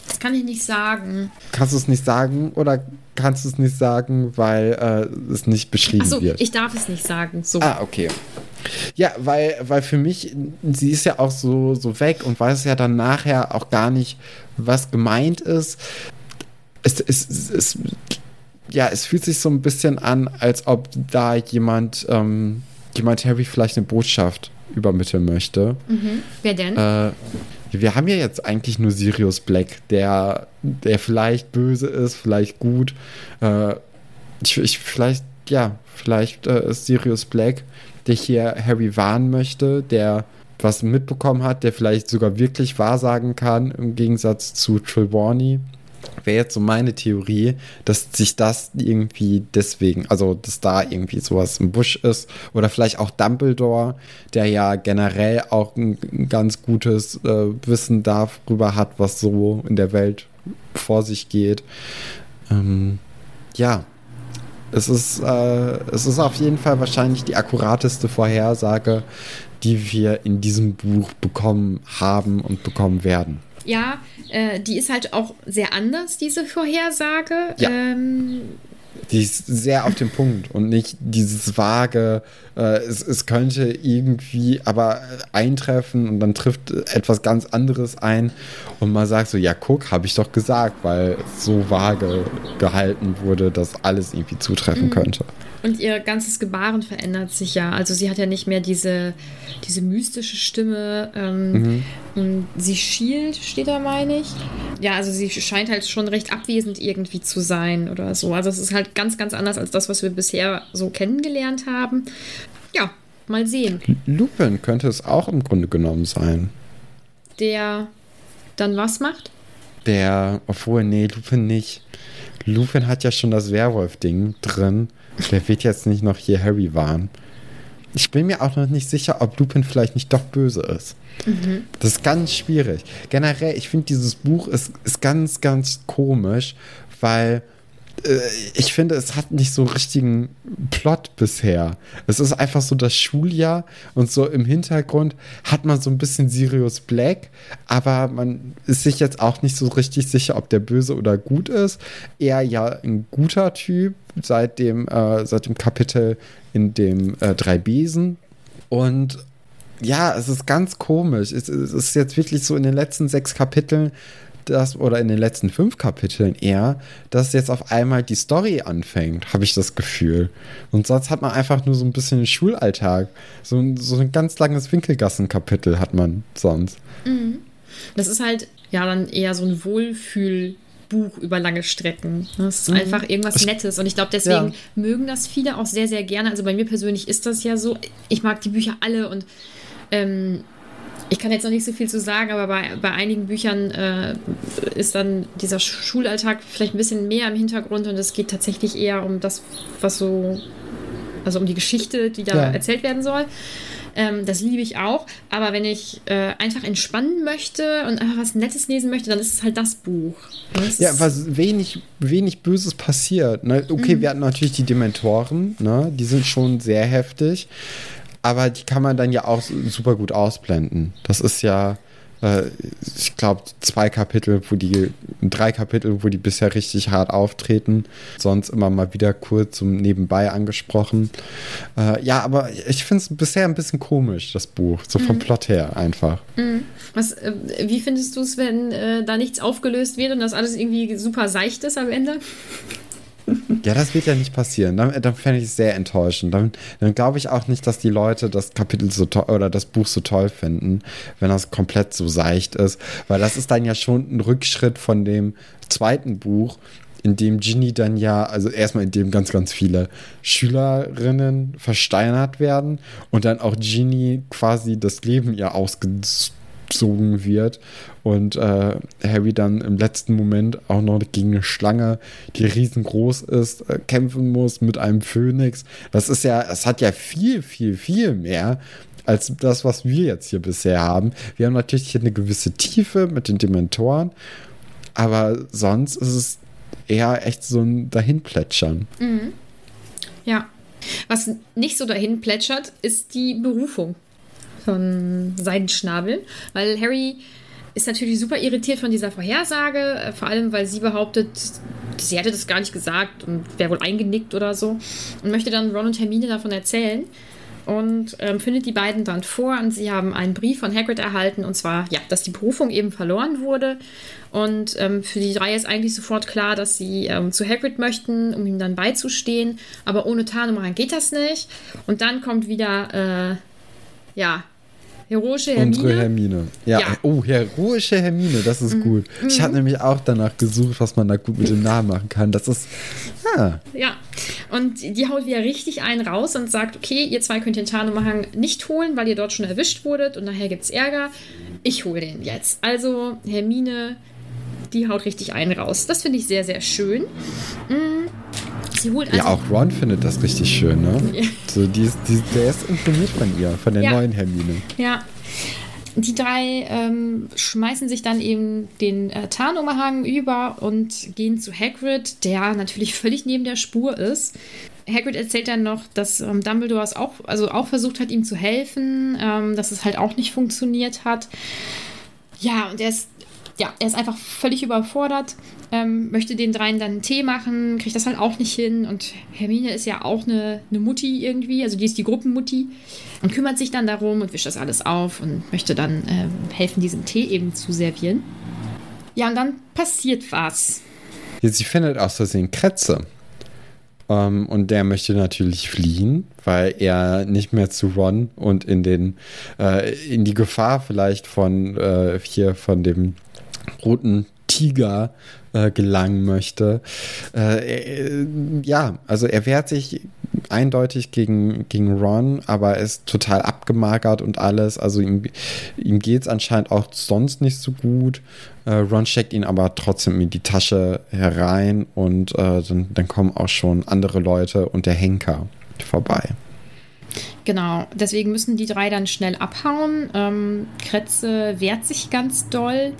S1: das kann ich nicht sagen.
S2: Kannst du es nicht sagen oder kannst du es nicht sagen, weil äh, es nicht beschrieben
S1: Achso,
S2: wird?
S1: ich darf es nicht sagen. So.
S2: Ah, okay. Ja, weil, weil für mich, sie ist ja auch so, so weg und weiß ja dann nachher auch gar nicht, was gemeint ist. Es, es, es, es, ja, es fühlt sich so ein bisschen an, als ob da jemand, ähm, jemand Harry vielleicht eine Botschaft übermitteln möchte.
S1: Wer denn?
S2: Äh, wir haben ja jetzt eigentlich nur Sirius Black, der, der vielleicht böse ist, vielleicht gut. Äh, ich, ich, vielleicht, ja, vielleicht äh, ist Sirius Black, der hier Harry warnen möchte, der was mitbekommen hat, der vielleicht sogar wirklich wahrsagen kann, im Gegensatz zu Trelawney. Wäre jetzt so meine Theorie, dass sich das irgendwie deswegen, also dass da irgendwie sowas im Busch ist. Oder vielleicht auch Dumbledore, der ja generell auch ein, ganz gutes äh, Wissen darüber hat, was so in der Welt vor sich geht. Ähm, ja, es ist, äh, es ist auf jeden Fall wahrscheinlich die akkurateste Vorhersage, die wir in diesem Buch bekommen haben und bekommen werden.
S1: Ja, äh, die ist halt auch sehr anders, diese Vorhersage.
S2: Ja.
S1: Ähm,
S2: Die ist sehr auf den Punkt und nicht dieses vage, äh, es, es könnte irgendwie aber eintreffen und dann trifft etwas ganz anderes ein und man sagt so, ja guck, habe ich doch gesagt, weil es so vage gehalten wurde, dass alles irgendwie zutreffen könnte.
S1: Und ihr ganzes Gebaren verändert sich ja. Also sie hat ja nicht mehr diese, diese mystische Stimme. Ähm, und sie schielt, steht da, meine ich. Ja, also sie scheint halt schon recht abwesend irgendwie zu sein oder so. Also es ist halt ganz, ganz anders als das, was wir bisher so kennengelernt haben. Ja, mal sehen.
S2: Lupin könnte es auch im Grunde genommen sein.
S1: Der dann was macht?
S2: Der, obwohl, nee, Lupin nicht. Lupin hat ja schon das Werwolf-Ding drin. Der wird jetzt nicht noch hier Harry warnen. Ich bin mir auch noch nicht sicher, ob Lupin vielleicht nicht doch böse ist. Das ist ganz schwierig. Generell, ich finde, dieses Buch ist, ist ganz, ganz komisch, weil ich finde, es hat nicht so richtigen Plot bisher. Es ist einfach so das Schuljahr und so im Hintergrund hat man so ein bisschen Sirius Black, aber man ist sich jetzt auch nicht so richtig sicher, ob der böse oder gut ist. Er ja ein guter Typ seit dem, äh, seit dem Kapitel in dem äh, Drei Besen. Und ja, es ist ganz komisch. Es, es ist jetzt wirklich so in den letzten sechs Kapiteln, das, oder in den letzten fünf Kapiteln eher, dass jetzt auf einmal die Story anfängt, habe ich das Gefühl. Und sonst hat man einfach nur so ein bisschen den Schulalltag. So, ein- so ein ganz langes Winkelgassen-Kapitel hat man sonst.
S1: Das ist halt ja dann eher so ein Buch über lange Strecken. Das ist
S2: Mhm.
S1: einfach irgendwas Nettes. Und ich glaube, deswegen mögen das viele auch sehr, sehr gerne. Also bei mir persönlich ist das ja so. Ich mag die Bücher alle und ähm, ich kann jetzt noch nicht so viel zu sagen, aber bei, bei einigen Büchern äh, ist dann dieser Sch- Schulalltag vielleicht ein bisschen mehr im Hintergrund und es geht tatsächlich eher um das, was so, also um die Geschichte, die da
S2: Ja.
S1: erzählt werden soll. Ähm, das liebe ich auch. Aber wenn ich äh, einfach entspannen möchte und einfach was Nettes lesen möchte, dann ist es halt das Buch. Das
S2: Ja,
S1: ist-
S2: was wenig, wenig Böses passiert. Ne? Okay, wir hatten natürlich die Dementoren, ne? die sind schon sehr heftig, aber die kann man dann ja auch super gut ausblenden. Das ist ja, äh, ich glaube, zwei Kapitel, wo die, drei Kapitel, wo die bisher richtig hart auftreten, sonst immer mal wieder kurz zum Nebenbei angesprochen. Äh, ja, aber ich finde es bisher ein bisschen komisch, das Buch, so vom Plot her einfach.
S1: was, äh, wie findest du es, wenn äh, da nichts aufgelöst wird und das alles irgendwie super seicht ist am Ende?
S2: Ja, das wird ja nicht passieren. Dann, dann fände ich es sehr enttäuschend. Dann, dann glaube ich auch nicht, dass die Leute das Kapitel so toll oder das Buch so toll finden, wenn das komplett so seicht ist. Weil das ist dann ja schon ein Rückschritt von dem zweiten Buch, in dem Ginny dann ja, also erstmal in dem ganz, ganz viele Schülerinnen versteinert werden und dann auch Ginny quasi das Leben ihr ausgezogen wird und äh, Harry dann im letzten Moment auch noch gegen eine Schlange, die riesengroß ist, äh, kämpfen muss mit einem Phönix. Das ist ja, es hat ja viel, viel, viel mehr als das, was wir jetzt hier bisher haben. Wir haben natürlich hier eine gewisse Tiefe mit den Dementoren, aber sonst ist es eher echt so ein Dahinplätschern.
S1: Ja. Was nicht so dahin plätschert, ist die Berufung von Seidenschnabel, weil Harry ist natürlich super irritiert von dieser Vorhersage, äh, vor allem weil sie behauptet, sie hätte das gar nicht gesagt und wäre wohl eingenickt oder so und möchte dann Ron und Hermine davon erzählen und ähm, findet die beiden dann vor und sie haben einen Brief von Hagrid erhalten und zwar, ja, dass die Berufung eben verloren wurde und ähm, für die drei ist eigentlich sofort klar, dass sie ähm, zu Hagrid möchten, um ihm dann beizustehen, aber ohne Tarnumhang geht das nicht und dann kommt wieder, äh, ja, heroische Hermine.
S2: Unsere Hermine. Ja.
S1: Ja.
S2: Oh, heroische Hermine, das ist gut. Ich habe nämlich auch danach gesucht, was man da gut mit dem Namen machen kann. Das ist. Ja.
S1: Ja, und die haut wieder richtig einen raus und sagt, okay, ihr zwei könnt den Tarnumhang nicht holen, weil ihr dort schon erwischt wurdet und nachher gibt's Ärger. Ich hole den jetzt. Also Hermine, die haut richtig einen raus. Das finde ich sehr, sehr schön. Mm, Sie holt also
S2: Ja, auch Ron findet das richtig schön, ne? So, die ist, die, der ist imponiert von ihr, von der
S1: Ja.
S2: neuen Hermine.
S1: Ja. Die drei ähm, schmeißen sich dann eben den äh, Tarnumhang über und gehen zu Hagrid, der natürlich völlig neben der Spur ist. Hagrid erzählt dann noch, dass ähm, Dumbledore es auch, also auch versucht hat, ihm zu helfen, ähm, dass es halt auch nicht funktioniert hat. Ja, und er ist, ja, er ist einfach völlig überfordert, ähm, möchte den dreien dann einen Tee machen, kriegt das halt auch nicht hin. Und Hermine ist ja auch eine, eine Mutti irgendwie, also die ist die Gruppenmutti und kümmert sich dann darum und wischt das alles auf und möchte dann ähm, helfen, diesen Tee eben zu servieren. Ja, und dann passiert was.
S2: Jetzt, sie findet aus Versehen Kretze. Ähm, und der möchte natürlich fliehen, weil er nicht mehr zu Ron und in den äh, in die Gefahr vielleicht von äh, hier von dem roten Tiger äh, gelangen möchte. Äh, äh, ja, also er wehrt sich eindeutig gegen, gegen Ron, aber er ist total abgemagert und alles. Also ihm, ihm geht es anscheinend auch sonst nicht so gut. Äh, Ron steckt ihn aber trotzdem in die Tasche herein und äh, dann, dann kommen auch schon andere Leute und der Henker vorbei.
S1: Genau, deswegen müssen die drei dann schnell abhauen. Ähm, Kretze wehrt sich ganz doll.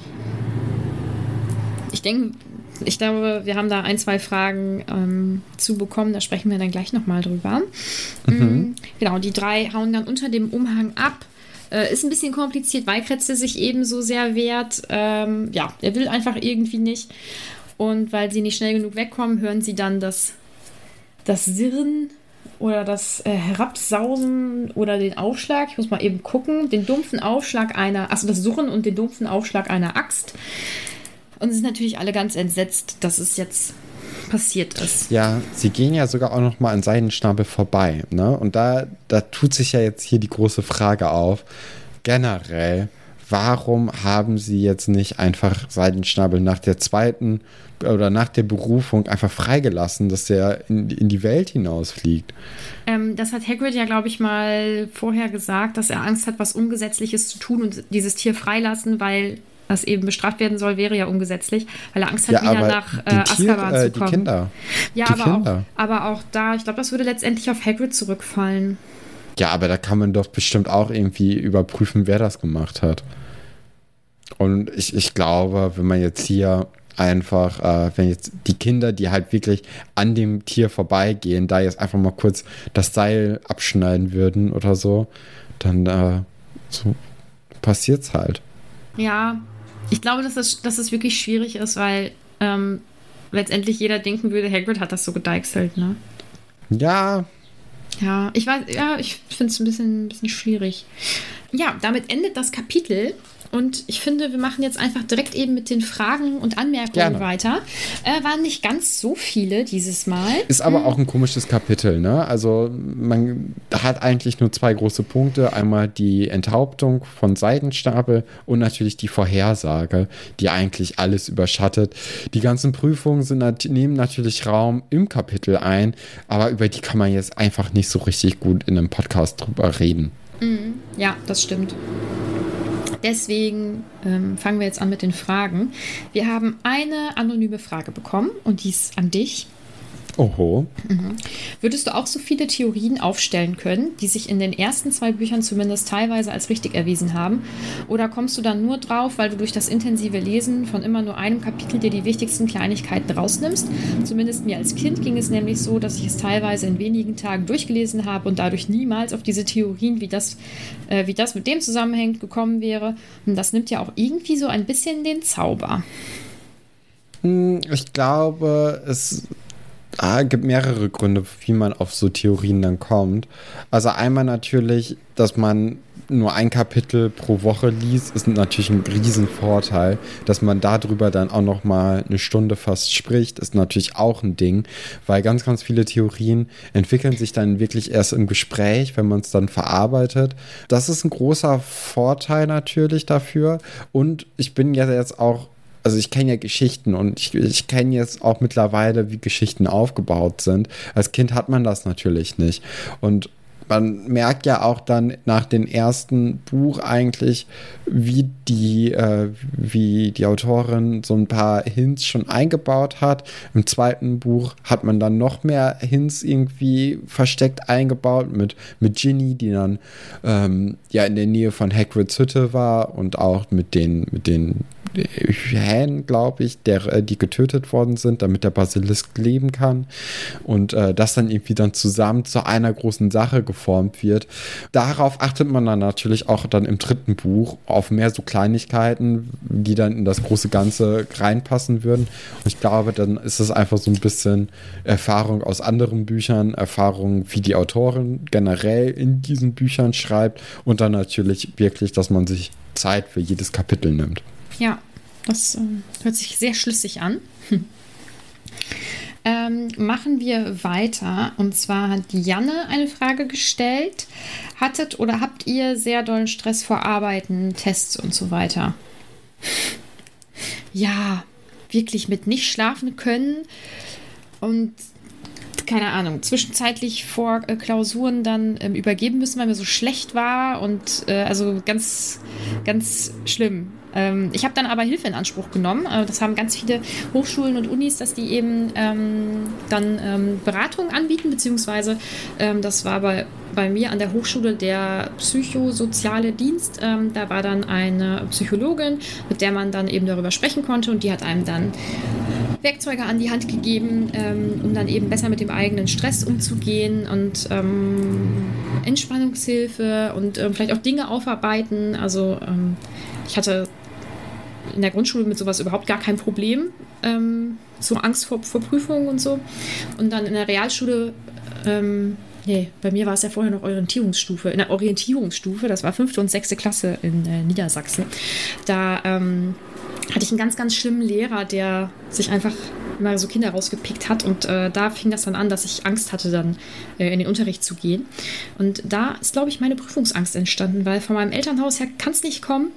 S1: Ich denke, ich glaube, wir haben da ein, zwei Fragen ähm, zu bekommen. Da sprechen wir dann gleich nochmal drüber. Mhm. Genau, die drei hauen dann unter dem Umhang ab. Äh, ist ein bisschen kompliziert, weil Kretze sich ebenso sehr wehrt. Ähm, ja, er will einfach irgendwie nicht. Und weil sie nicht schnell genug wegkommen, hören sie dann das, das Sirren oder das äh, Herabsausen oder den Aufschlag. Ich muss mal eben gucken. Den dumpfen Aufschlag einer, also das Surren und den dumpfen Aufschlag einer Axt. Und sie sind natürlich alle ganz entsetzt, dass es jetzt passiert ist.
S2: Ja, sie gehen ja sogar auch noch mal an Seidenschnabel vorbei. Ne? Und da, da tut sich ja jetzt hier die große Frage auf, generell, warum haben sie jetzt nicht einfach Seidenschnabel nach der zweiten oder nach der Berufung einfach freigelassen, dass der in, in die Welt hinausfliegt?
S1: Ähm, das hat Hagrid ja, glaube ich, mal vorher gesagt, dass er Angst hat, was Ungesetzliches zu tun und dieses Tier freilassen, weil das eben bestraft werden soll, wäre ja ungesetzlich, weil er Angst hat,
S2: Ja,
S1: wieder nach
S2: die
S1: äh, Azkaban
S2: äh,
S1: zu
S2: die
S1: kommen.
S2: Kinder.
S1: Ja,
S2: Die
S1: aber,
S2: Kinder.
S1: Auch, aber auch da, ich glaube, das würde letztendlich auf Hagrid zurückfallen.
S2: Ja, aber da kann man doch bestimmt auch irgendwie überprüfen, wer das gemacht hat. Und ich, ich glaube, wenn man jetzt hier einfach, äh, wenn jetzt die Kinder, die halt wirklich an dem Tier vorbeigehen, da jetzt einfach mal kurz das Seil abschneiden würden oder so, dann äh, so passiert's halt.
S1: Ja, ich glaube, dass es, dass es wirklich schwierig ist, weil ähm, letztendlich jeder denken würde, Hagrid hat das so gedeichselt, ne?
S2: Ja,
S1: Ja, ich weiß, ja, ich finde es ein bisschen, ein bisschen schwierig. Ja, damit endet das Kapitel. Und ich finde, wir machen jetzt einfach direkt eben mit den Fragen und Anmerkungen
S2: Gerne.
S1: weiter. Äh, waren nicht ganz so viele dieses Mal.
S2: Ist aber auch ein komisches Kapitel, ne? Also man hat eigentlich nur zwei große Punkte. Einmal die Enthauptung von Seidenstapel und natürlich die Vorhersage, die eigentlich alles überschattet. Die ganzen Prüfungen sind, nehmen natürlich Raum im Kapitel ein, aber über die kann man jetzt einfach nicht so richtig gut in einem Podcast drüber reden.
S1: Ja, das stimmt. Deswegen ähm, fangen wir jetzt an mit den Fragen. Wir haben eine anonyme Frage bekommen und die ist an dich.
S2: Oho.
S1: Würdest du auch so viele Theorien aufstellen können, die sich in den ersten zwei Büchern zumindest teilweise als richtig erwiesen haben? Oder kommst du dann nur drauf, weil du durch das intensive Lesen von immer nur einem Kapitel dir die wichtigsten Kleinigkeiten rausnimmst? Zumindest mir als Kind ging es nämlich so, dass ich es teilweise in wenigen Tagen durchgelesen habe und dadurch niemals auf diese Theorien, wie das, äh, wie das mit dem zusammenhängt, gekommen wäre. Und das nimmt ja auch irgendwie so ein bisschen den Zauber.
S2: Hm, Ich glaube, es ah, gibt mehrere Gründe, wie man auf so Theorien dann kommt. Also einmal natürlich, dass man nur ein Kapitel pro Woche liest, ist natürlich ein Riesenvorteil. Dass man darüber dann auch noch mal eine Stunde fast spricht, ist natürlich auch ein Ding, weil ganz, ganz viele Theorien entwickeln sich dann wirklich erst im Gespräch, wenn man es dann verarbeitet. Das ist ein großer Vorteil natürlich dafür. Und ich bin ja jetzt auch also ich kenne ja Geschichten und ich, ich kenne jetzt auch mittlerweile, wie Geschichten aufgebaut sind. Als Kind hat man das natürlich nicht. Und man merkt ja auch dann nach dem ersten Buch eigentlich, wie die, äh, wie die Autorin so ein paar Hints schon eingebaut hat. Im zweiten Buch hat man dann noch mehr Hints irgendwie versteckt eingebaut mit, mit Ginny, die dann ähm, ja in der Nähe von Hagrids Hütte war und auch mit den, mit den Hähnen, glaube ich, der, äh, die getötet worden sind, damit der Basilisk leben kann. Und äh, das dann irgendwie dann zusammen zu einer großen Sache geformt wird. Darauf achtet man dann natürlich auch dann im dritten Buch auf mehr so Kleinigkeiten, die dann in das große Ganze reinpassen würden. Und ich glaube, dann ist es einfach so ein bisschen Erfahrung aus anderen Büchern, Erfahrung, wie die Autorin generell in diesen Büchern schreibt und dann natürlich wirklich, dass man sich Zeit für jedes Kapitel nimmt.
S1: Ja, das ähm, hört sich sehr schlüssig an. Ähm, machen wir weiter. Und zwar hat Janne eine Frage gestellt. Hattet oder habt ihr sehr dollen Stress vor Arbeiten, Tests und so weiter? Ja, wirklich mit nicht schlafen können und keine Ahnung, zwischenzeitlich vor äh, Klausuren dann ähm, übergeben müssen, weil mir so schlecht war und äh, also ganz, ganz schlimm. Ähm, ich habe dann aber Hilfe in Anspruch genommen. Äh, das haben ganz viele Hochschulen und Unis, dass die eben ähm, dann ähm, Beratung anbieten, beziehungsweise ähm, das war bei, bei mir an der Hochschule der psychosoziale Dienst. Ähm, da war dann eine Psychologin, mit der man dann eben darüber sprechen konnte und die hat einem dann Werkzeuge an die Hand gegeben, ähm, um dann eben besser mit dem eigenen Stress umzugehen und ähm, Entspannungshilfe und ähm, vielleicht auch Dinge aufarbeiten. Also ähm, ich hatte in der Grundschule mit sowas überhaupt gar kein Problem, ähm, so Angst vor, vor Prüfungen und so. Und dann in der Realschule, ähm, nee, bei mir war es ja vorher noch Orientierungsstufe. In der Orientierungsstufe, das war fünfte und sechste Klasse in äh, Niedersachsen, da ähm, hatte ich einen ganz, ganz schlimmen Lehrer, der sich einfach immer so Kinder rausgepickt hat. Und äh, da fing das dann an, dass ich Angst hatte, dann äh, in den Unterricht zu gehen. Und da ist, glaube ich, meine Prüfungsangst entstanden, weil von meinem Elternhaus her kann es nicht kommen.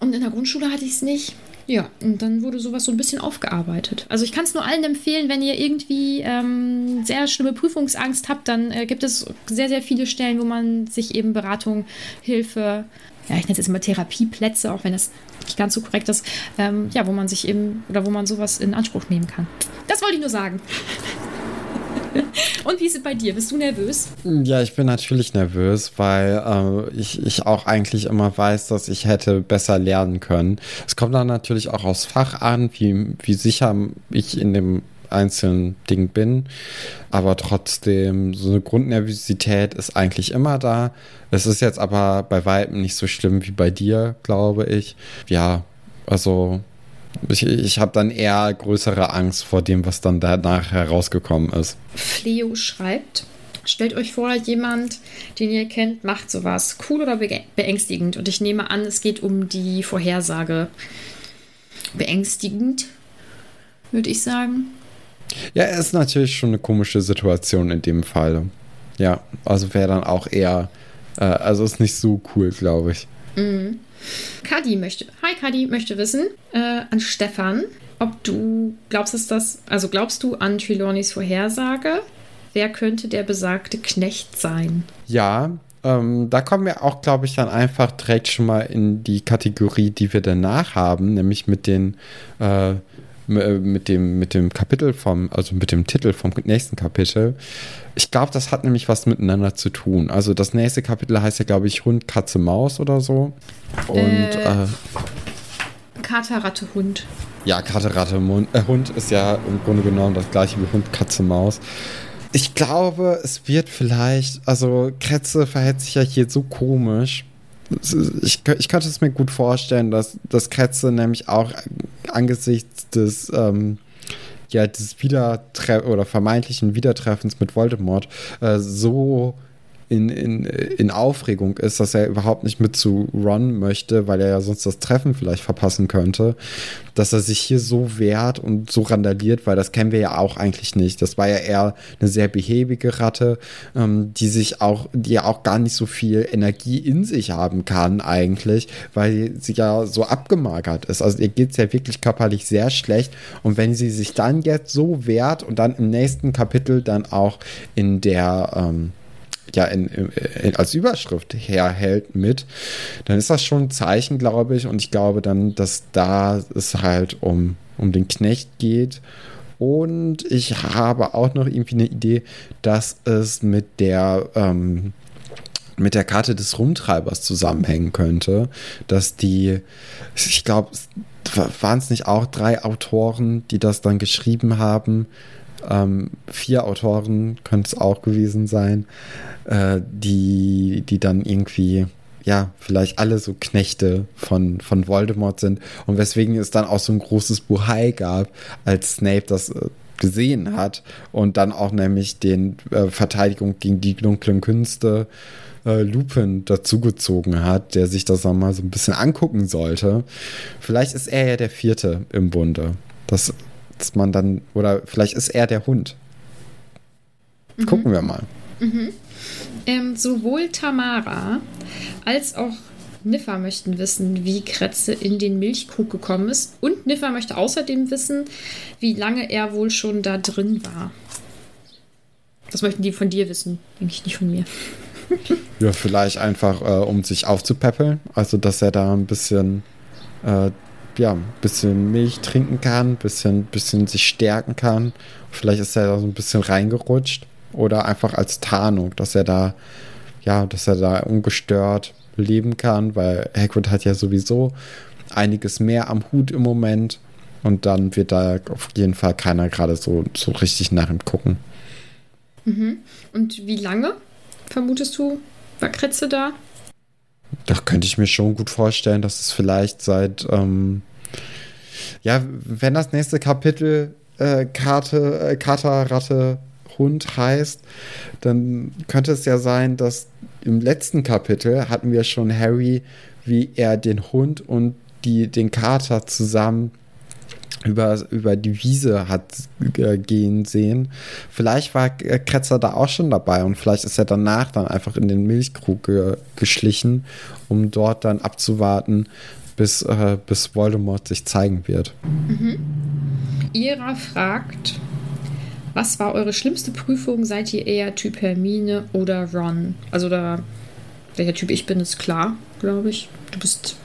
S1: Und in der Grundschule hatte ich es nicht. Ja, und dann wurde sowas so ein bisschen aufgearbeitet. Also ich kann es nur allen empfehlen, wenn ihr irgendwie ähm, sehr schlimme Prüfungsangst habt, dann äh, gibt es sehr, sehr viele Stellen, wo man sich eben Beratung, Hilfe, ja, ich nenne es jetzt immer Therapieplätze, auch wenn das nicht ganz so korrekt ist, ähm, ja, wo man sich eben oder wo man sowas in Anspruch nehmen kann. Das wollte ich nur sagen. Und wie ist es bei dir? Bist du nervös?
S2: Ja, ich bin natürlich nervös, weil äh, ich, ich auch eigentlich immer weiß, dass ich hätte besser lernen können. Es kommt dann natürlich auch aufs Fach an, wie, wie sicher ich in dem einzelnen Ding bin. Aber trotzdem, so eine Grundnervosität ist eigentlich immer da. Es ist jetzt aber bei weitem nicht so schlimm wie bei dir, glaube ich. Ja, also ich, ich habe dann eher größere Angst vor dem, was dann danach herausgekommen ist.
S1: Fleo schreibt, stellt euch vor, jemand, den ihr kennt, macht sowas. Cool oder beängstigend? Und ich nehme an, es geht um die Vorhersage. Beängstigend, würde ich sagen.
S2: Ja, es ist natürlich schon eine komische Situation in dem Fall. Ja, also wäre dann auch eher, äh, also ist nicht so cool, glaube ich.
S1: Mhm. Kadi möchte, hi Kadi, möchte wissen äh, an Stefan, ob du glaubst, dass das, also glaubst du an Trelawneys Vorhersage? Wer könnte der besagte Knecht sein?
S2: Ja, ähm, da kommen wir auch, glaube ich, dann einfach direkt schon mal in die Kategorie, die wir danach haben, nämlich mit den äh, mit dem, mit dem Kapitel vom, also mit dem Titel vom nächsten Kapitel. Ich glaube, das hat nämlich was miteinander zu tun. Also das nächste Kapitel heißt ja, glaube ich, Hund, Katze, Maus oder so. Und äh,
S1: äh, Kater, Ratte, Hund.
S2: Ja, Kater, Ratte, Mund, äh, Hund ist ja im Grunde genommen das gleiche wie Hund, Katze, Maus. Ich glaube, es wird vielleicht, also Kretze verhält sich ja hier so komisch ich, ich könnte es mir gut vorstellen, dass, dass Kretze nämlich auch angesichts des, ähm, ja, des Wiedertre oder vermeintlichen Wiedertreffens mit Voldemort äh, so in, in, in Aufregung ist, dass er überhaupt nicht mit zu Ron möchte, weil er ja sonst das Treffen vielleicht verpassen könnte, dass er sich hier so wehrt und so randaliert, weil das kennen wir ja auch eigentlich nicht. Das war ja eher eine sehr behäbige Ratte, ähm, die sich auch, die ja auch gar nicht so viel Energie in sich haben kann eigentlich, weil sie ja so abgemagert ist. Also ihr geht es ja wirklich körperlich sehr schlecht und wenn sie sich dann jetzt so wehrt und dann im nächsten Kapitel dann auch in der ähm, ja in, in, als Überschrift herhält mit, dann ist das schon ein Zeichen, glaube ich. Und ich glaube dann, dass da es halt um, um den Knecht geht. Und ich habe auch noch irgendwie eine Idee, dass es mit der ähm, mit der Karte des Rumtreibers zusammenhängen könnte, dass die, ich glaube, waren es nicht auch drei Autoren, die das dann geschrieben haben, ähm, vier Autoren könnte es auch gewesen sein, äh, die, die dann irgendwie, ja, vielleicht alle so Knechte von, von Voldemort sind und weswegen es dann auch so ein großes Buhai gab, als Snape das äh, gesehen hat und dann auch nämlich den äh, Verteidigung gegen die dunklen Künste äh, Lupin dazugezogen hat, der sich das mal so ein bisschen angucken sollte. Vielleicht ist er ja der Vierte im Bunde. Das dass man dann, oder vielleicht ist er der Hund. Mhm. Gucken wir mal.
S1: Mhm. Ähm, sowohl Tamara als auch Niffer möchten wissen, wie Kretze in den Milchkrug gekommen ist. Und Niffer möchte außerdem wissen, wie lange er wohl schon da drin war. Das möchten die von dir wissen, denke ich nicht von mir.
S2: ja, vielleicht einfach, äh, um sich aufzupäppeln. Also, dass er da ein bisschen äh, ja, ein bisschen Milch trinken kann, ein bisschen, bisschen sich stärken kann. Vielleicht ist er da so ein bisschen reingerutscht. Oder einfach als Tarnung, dass er da, ja, dass er da ungestört leben kann, weil Hagrid hat ja sowieso einiges mehr am Hut im Moment. Und dann wird da auf jeden Fall keiner gerade so, so richtig nach ihm gucken.
S1: Mhm. Und wie lange, vermutest du, war Kretze da?
S2: Da könnte ich mir schon gut vorstellen, dass es vielleicht seit, ähm, ja, wenn das nächste Kapitel äh, Karte, äh, Kater, Ratte, Hund heißt, dann könnte es ja sein, dass im letzten Kapitel hatten wir schon Harry, wie er den Hund und die, den Kater zusammen über, über die Wiese hat äh, gehen sehen. Vielleicht war äh, Kretzer da auch schon dabei und vielleicht ist er danach dann einfach in den Milchkrug ge geschlichen, um dort dann abzuwarten, bis, äh, bis Voldemort sich zeigen wird.
S1: Ira fragt, was war eure schlimmste Prüfung? Seid ihr eher Typ Hermine oder Ron? Also da, welcher Typ ich bin, ist klar, glaube ich. Du bist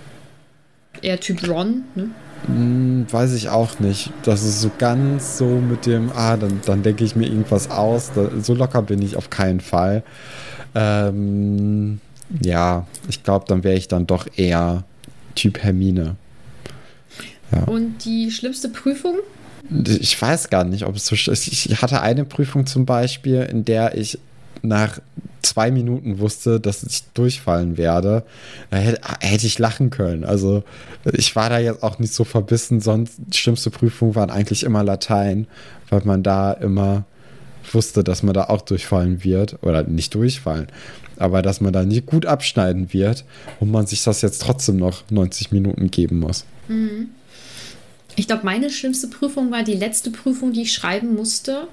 S1: eher Typ Ron, ne?
S2: Hm, weiß ich auch nicht. Das ist so ganz so mit dem, ah, dann, dann denke ich mir irgendwas aus. Da, so locker bin ich auf keinen Fall. Ähm, ja, ich glaube, dann wäre ich dann doch eher Typ Hermine.
S1: Und die schlimmste Prüfung?
S2: Ich weiß gar nicht, ob es so sch- Ich hatte eine Prüfung zum Beispiel, in der ich nach zwei Minuten wusste, dass ich durchfallen werde. Da hätte, hätte ich lachen können. Also ich war da jetzt auch nicht so verbissen, sonst die schlimmste Prüfung waren eigentlich immer Latein, weil man da immer wusste, dass man da auch durchfallen wird. Oder nicht durchfallen, aber dass man da nicht gut abschneiden wird und man sich das jetzt trotzdem noch 90 Minuten geben muss.
S1: Ich glaube, meine schlimmste Prüfung war die letzte Prüfung, die ich schreiben musste.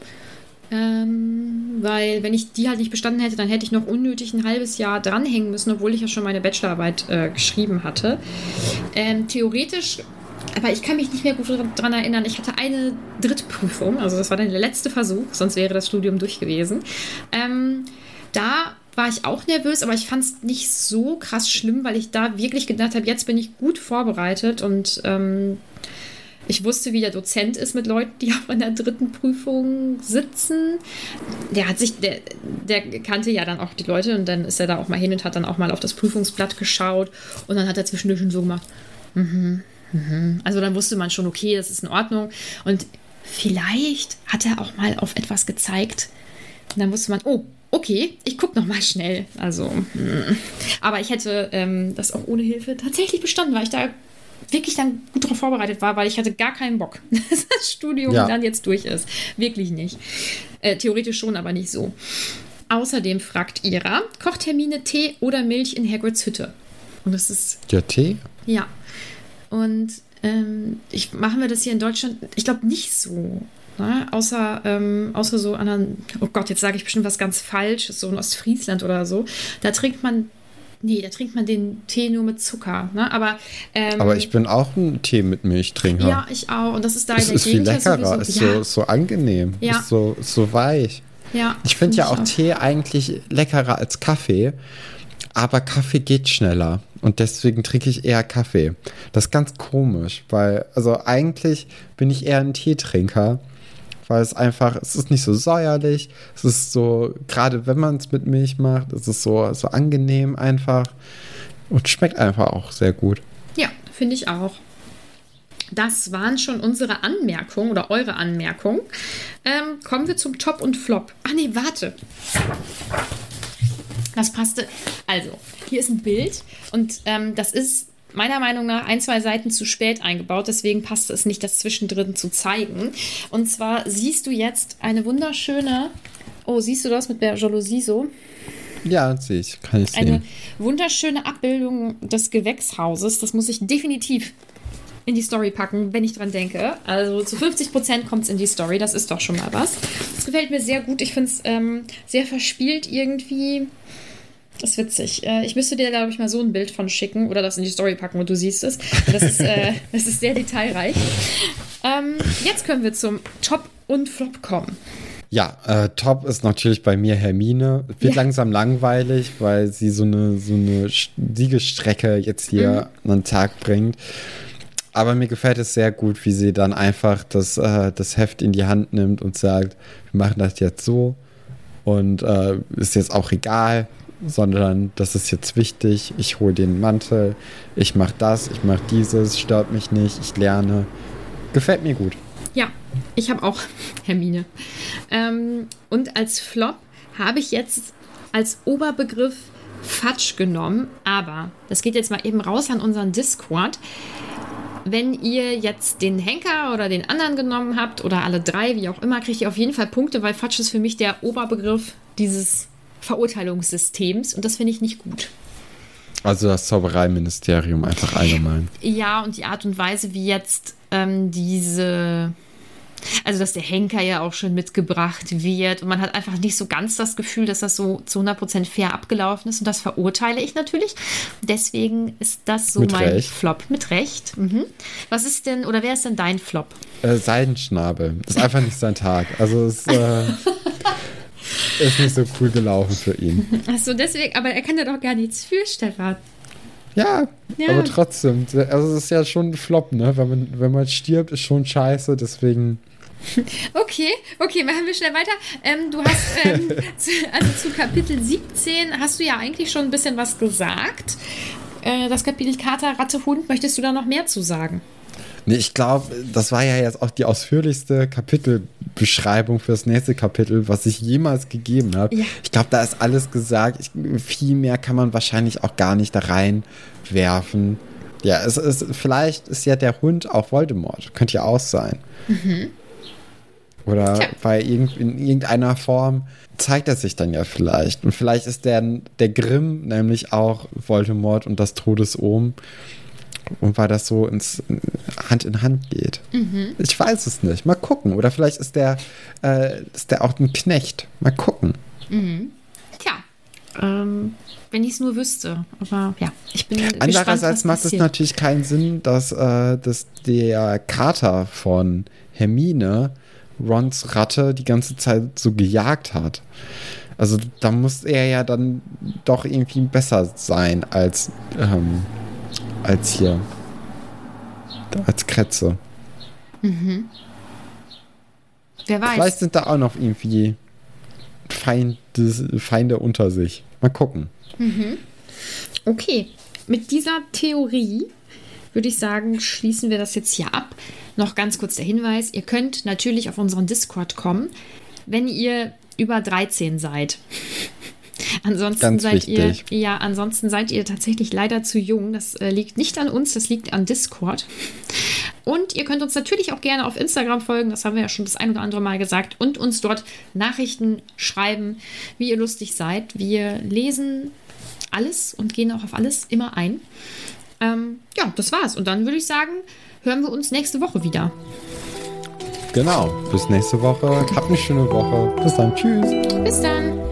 S1: Ähm, weil, wenn ich die halt nicht bestanden hätte, dann hätte ich noch unnötig ein halbes Jahr dranhängen müssen, obwohl ich ja schon meine Bachelorarbeit äh, geschrieben hatte. Ähm, theoretisch, aber ich kann mich nicht mehr gut daran erinnern, ich hatte eine dritte Prüfung, also das war dann der letzte Versuch, sonst wäre das Studium durch gewesen. Ähm, da war ich auch nervös, aber ich fand es nicht so krass schlimm, weil ich da wirklich gedacht habe, jetzt bin ich gut vorbereitet und ähm, ich wusste, wie der Dozent ist mit Leuten, die auch in der dritten Prüfung sitzen. Der hat sich, der, der kannte ja dann auch die Leute und dann ist er da auch mal hin und hat dann auch mal auf das Prüfungsblatt geschaut und dann hat er zwischendurch schon so gemacht. Mhm, mhm. Also dann wusste man schon, okay, das ist in Ordnung. Und vielleicht hat er auch mal auf etwas gezeigt. Und dann wusste man, oh, okay, ich gucke noch mal schnell. Also, mm. aber ich hätte ähm, das auch ohne Hilfe tatsächlich bestanden, weil ich da wirklich dann gut darauf vorbereitet war, weil ich hatte gar keinen Bock, dass das Studium
S2: Ja.
S1: dann jetzt durch ist. Wirklich nicht. Äh, theoretisch schon, aber nicht so. Außerdem fragt Ira, kocht Hermine Tee oder Milch in Hagrids Hütte? Und das ist
S2: Der Tee?
S1: ja. Und ähm, ich, machen wir das hier in Deutschland, ich glaube nicht so. Ne? Außer, ähm, außer so anderen, oh Gott, jetzt sage ich bestimmt was ganz Falsches, so in Ostfriesland oder so. Da trinkt man, nee, da trinkt man den Tee nur mit Zucker. Ne? Aber, ähm,
S2: Aber ich bin auch ein Tee mit Milchtrinker.
S1: Ja, ich auch. Und das ist da
S2: Es
S1: in der
S2: ist viel
S1: Gegend ja
S2: leckerer, ist,
S1: ja,
S2: so, ist so angenehm,
S1: Ja.
S2: ist, so, so weich.
S1: ja,
S2: Ich finde ja
S1: find
S2: auch Tee eigentlich leckerer als Kaffee, aber Kaffee geht schneller und deswegen trinke ich eher Kaffee. Das ist ganz komisch, weil, also eigentlich bin ich eher ein Teetrinker, weil es einfach, es ist nicht so säuerlich, es ist so, gerade wenn man es mit Milch macht, es ist so, so angenehm einfach und schmeckt einfach auch sehr gut.
S1: Ja, finde ich auch. Das waren schon unsere Anmerkungen oder eure Anmerkungen. Ähm, kommen wir zum Top und Flop. Ah nee, warte. Das passte. Also, hier ist ein Bild und ähm, das ist meiner Meinung nach ein, zwei Seiten zu spät eingebaut. Deswegen passte es nicht, das zwischendrin zu zeigen. Und zwar siehst du jetzt eine wunderschöne. Oh, siehst du das mit der Jalousie so?
S2: Ja, sehe ich, kann ich
S1: Eine
S2: sehen.
S1: wunderschöne Abbildung des Gewächshauses. Das muss ich definitiv in die Story packen, wenn ich dran denke. Also zu 50% kommt es in die Story. Das ist doch schon mal was. Das gefällt mir sehr gut. Ich finde es ähm, sehr verspielt irgendwie. Das ist witzig. Äh, ich müsste dir, glaube ich, mal so ein Bild von schicken oder das in die Story packen und du siehst es. Das ist, äh, das ist sehr detailreich. Ähm, jetzt können wir zum Top und Flop kommen.
S2: Ja, äh, top ist natürlich bei mir Hermine. Wird
S1: Ja.
S2: langsam langweilig, weil sie so eine, so eine Siegestrecke jetzt hier
S1: Mhm.
S2: an den Tag bringt. Aber mir gefällt es sehr gut, wie sie dann einfach das, äh, das Heft in die Hand nimmt und sagt, wir machen das jetzt so und äh, ist jetzt auch egal, sondern das ist jetzt wichtig. Ich hole den Mantel, ich mache das, ich mache dieses, stört mich nicht, ich lerne. Gefällt mir gut.
S1: Ja, ich habe auch Hermine. Ähm, und als Flop habe ich jetzt als Oberbegriff Fatsch genommen, aber das geht jetzt mal eben raus an unseren Discord. Wenn ihr jetzt den Henker oder den anderen genommen habt oder alle drei, wie auch immer, kriegt ihr auf jeden Fall Punkte, weil Fatsch ist für mich der Oberbegriff dieses Verurteilungssystems und das finde ich nicht gut.
S2: Also das Zaubereiministerium einfach allgemein.
S1: Ja, und die Art und Weise, wie jetzt ähm, diese Also, dass der Henker ja auch schon mitgebracht wird. Und man hat einfach nicht so ganz das Gefühl, dass das so zu 100% fair abgelaufen ist. Und das verurteile ich natürlich. Deswegen ist das so
S2: Mit
S1: mein
S2: Recht.
S1: Flop. Mit Recht. Mhm. Was ist denn, oder wer ist denn dein Flop?
S2: Äh, Seidenschnabel. Ist einfach nicht sein Tag. Also es äh, ist nicht so cool gelaufen für ihn.
S1: Achso, deswegen, aber er kann ja doch gar nichts für, Stefan.
S2: Ja,
S1: Ja.
S2: aber trotzdem. Also es ist ja schon ein Flop, ne? Wenn man, wenn man stirbt, ist schon scheiße. Deswegen.
S1: Okay, okay, machen wir schnell weiter. Ähm, du hast, ähm, zu, also zu Kapitel 17 hast du ja eigentlich schon ein bisschen was gesagt. Äh, das Kapitel Kater, Ratte, Hund, möchtest du da noch mehr zu sagen?
S2: Nee, ich glaube, das war ja jetzt auch die ausführlichste Kapitelbeschreibung für das nächste Kapitel, was ich jemals gegeben habe.
S1: Ja.
S2: Ich glaube, da ist alles gesagt. Ich, viel mehr kann man wahrscheinlich auch gar nicht da reinwerfen. Ja, es ist, vielleicht ist ja der Hund auch Voldemort. Könnte ja auch sein. Oder
S1: Tja.
S2: bei irgend, in irgendeiner Form zeigt er sich dann ja vielleicht. Und vielleicht ist der, der Grimm nämlich auch Voldemort und das Todesohm. Und weil das so ins Hand in Hand geht. Ich weiß es nicht. Mal gucken. Oder vielleicht ist der, äh, ist der auch ein Knecht. Mal gucken.
S1: Tja, ähm, wenn ich es nur wüsste. Aber ja, ich bin gespannt,
S2: Andererseits
S1: was
S2: macht es natürlich keinen Sinn, dass, äh, dass der Kater von Hermine Rons Ratte die ganze Zeit so gejagt hat. Also da muss er ja dann doch irgendwie besser sein als, ähm, als hier. Als Kretze.
S1: Wer weiß.
S2: Vielleicht sind da auch noch irgendwie Feinde, Feinde unter sich. Mal gucken.
S1: Okay, mit dieser Theorie würde ich sagen, schließen wir das jetzt hier ab. Noch ganz kurz der Hinweis, ihr könnt natürlich auf unseren Discord kommen, wenn ihr über 13 seid. Ansonsten
S2: Ganz
S1: seid
S2: wichtig.
S1: ihr ja, ansonsten seid ihr tatsächlich leider zu jung. Das äh, liegt nicht an uns, das liegt an Discord. Und ihr könnt uns natürlich auch gerne auf Instagram folgen, das haben wir ja schon das ein oder andere Mal gesagt, und uns dort Nachrichten schreiben, wie ihr lustig seid. Wir lesen alles und gehen auch auf alles immer ein. Ähm, ja, das war's. Und dann würde ich sagen, hören wir uns nächste Woche wieder.
S2: Genau. Bis nächste Woche. Habt eine schöne Woche. Bis dann. Tschüss.
S1: Bis dann.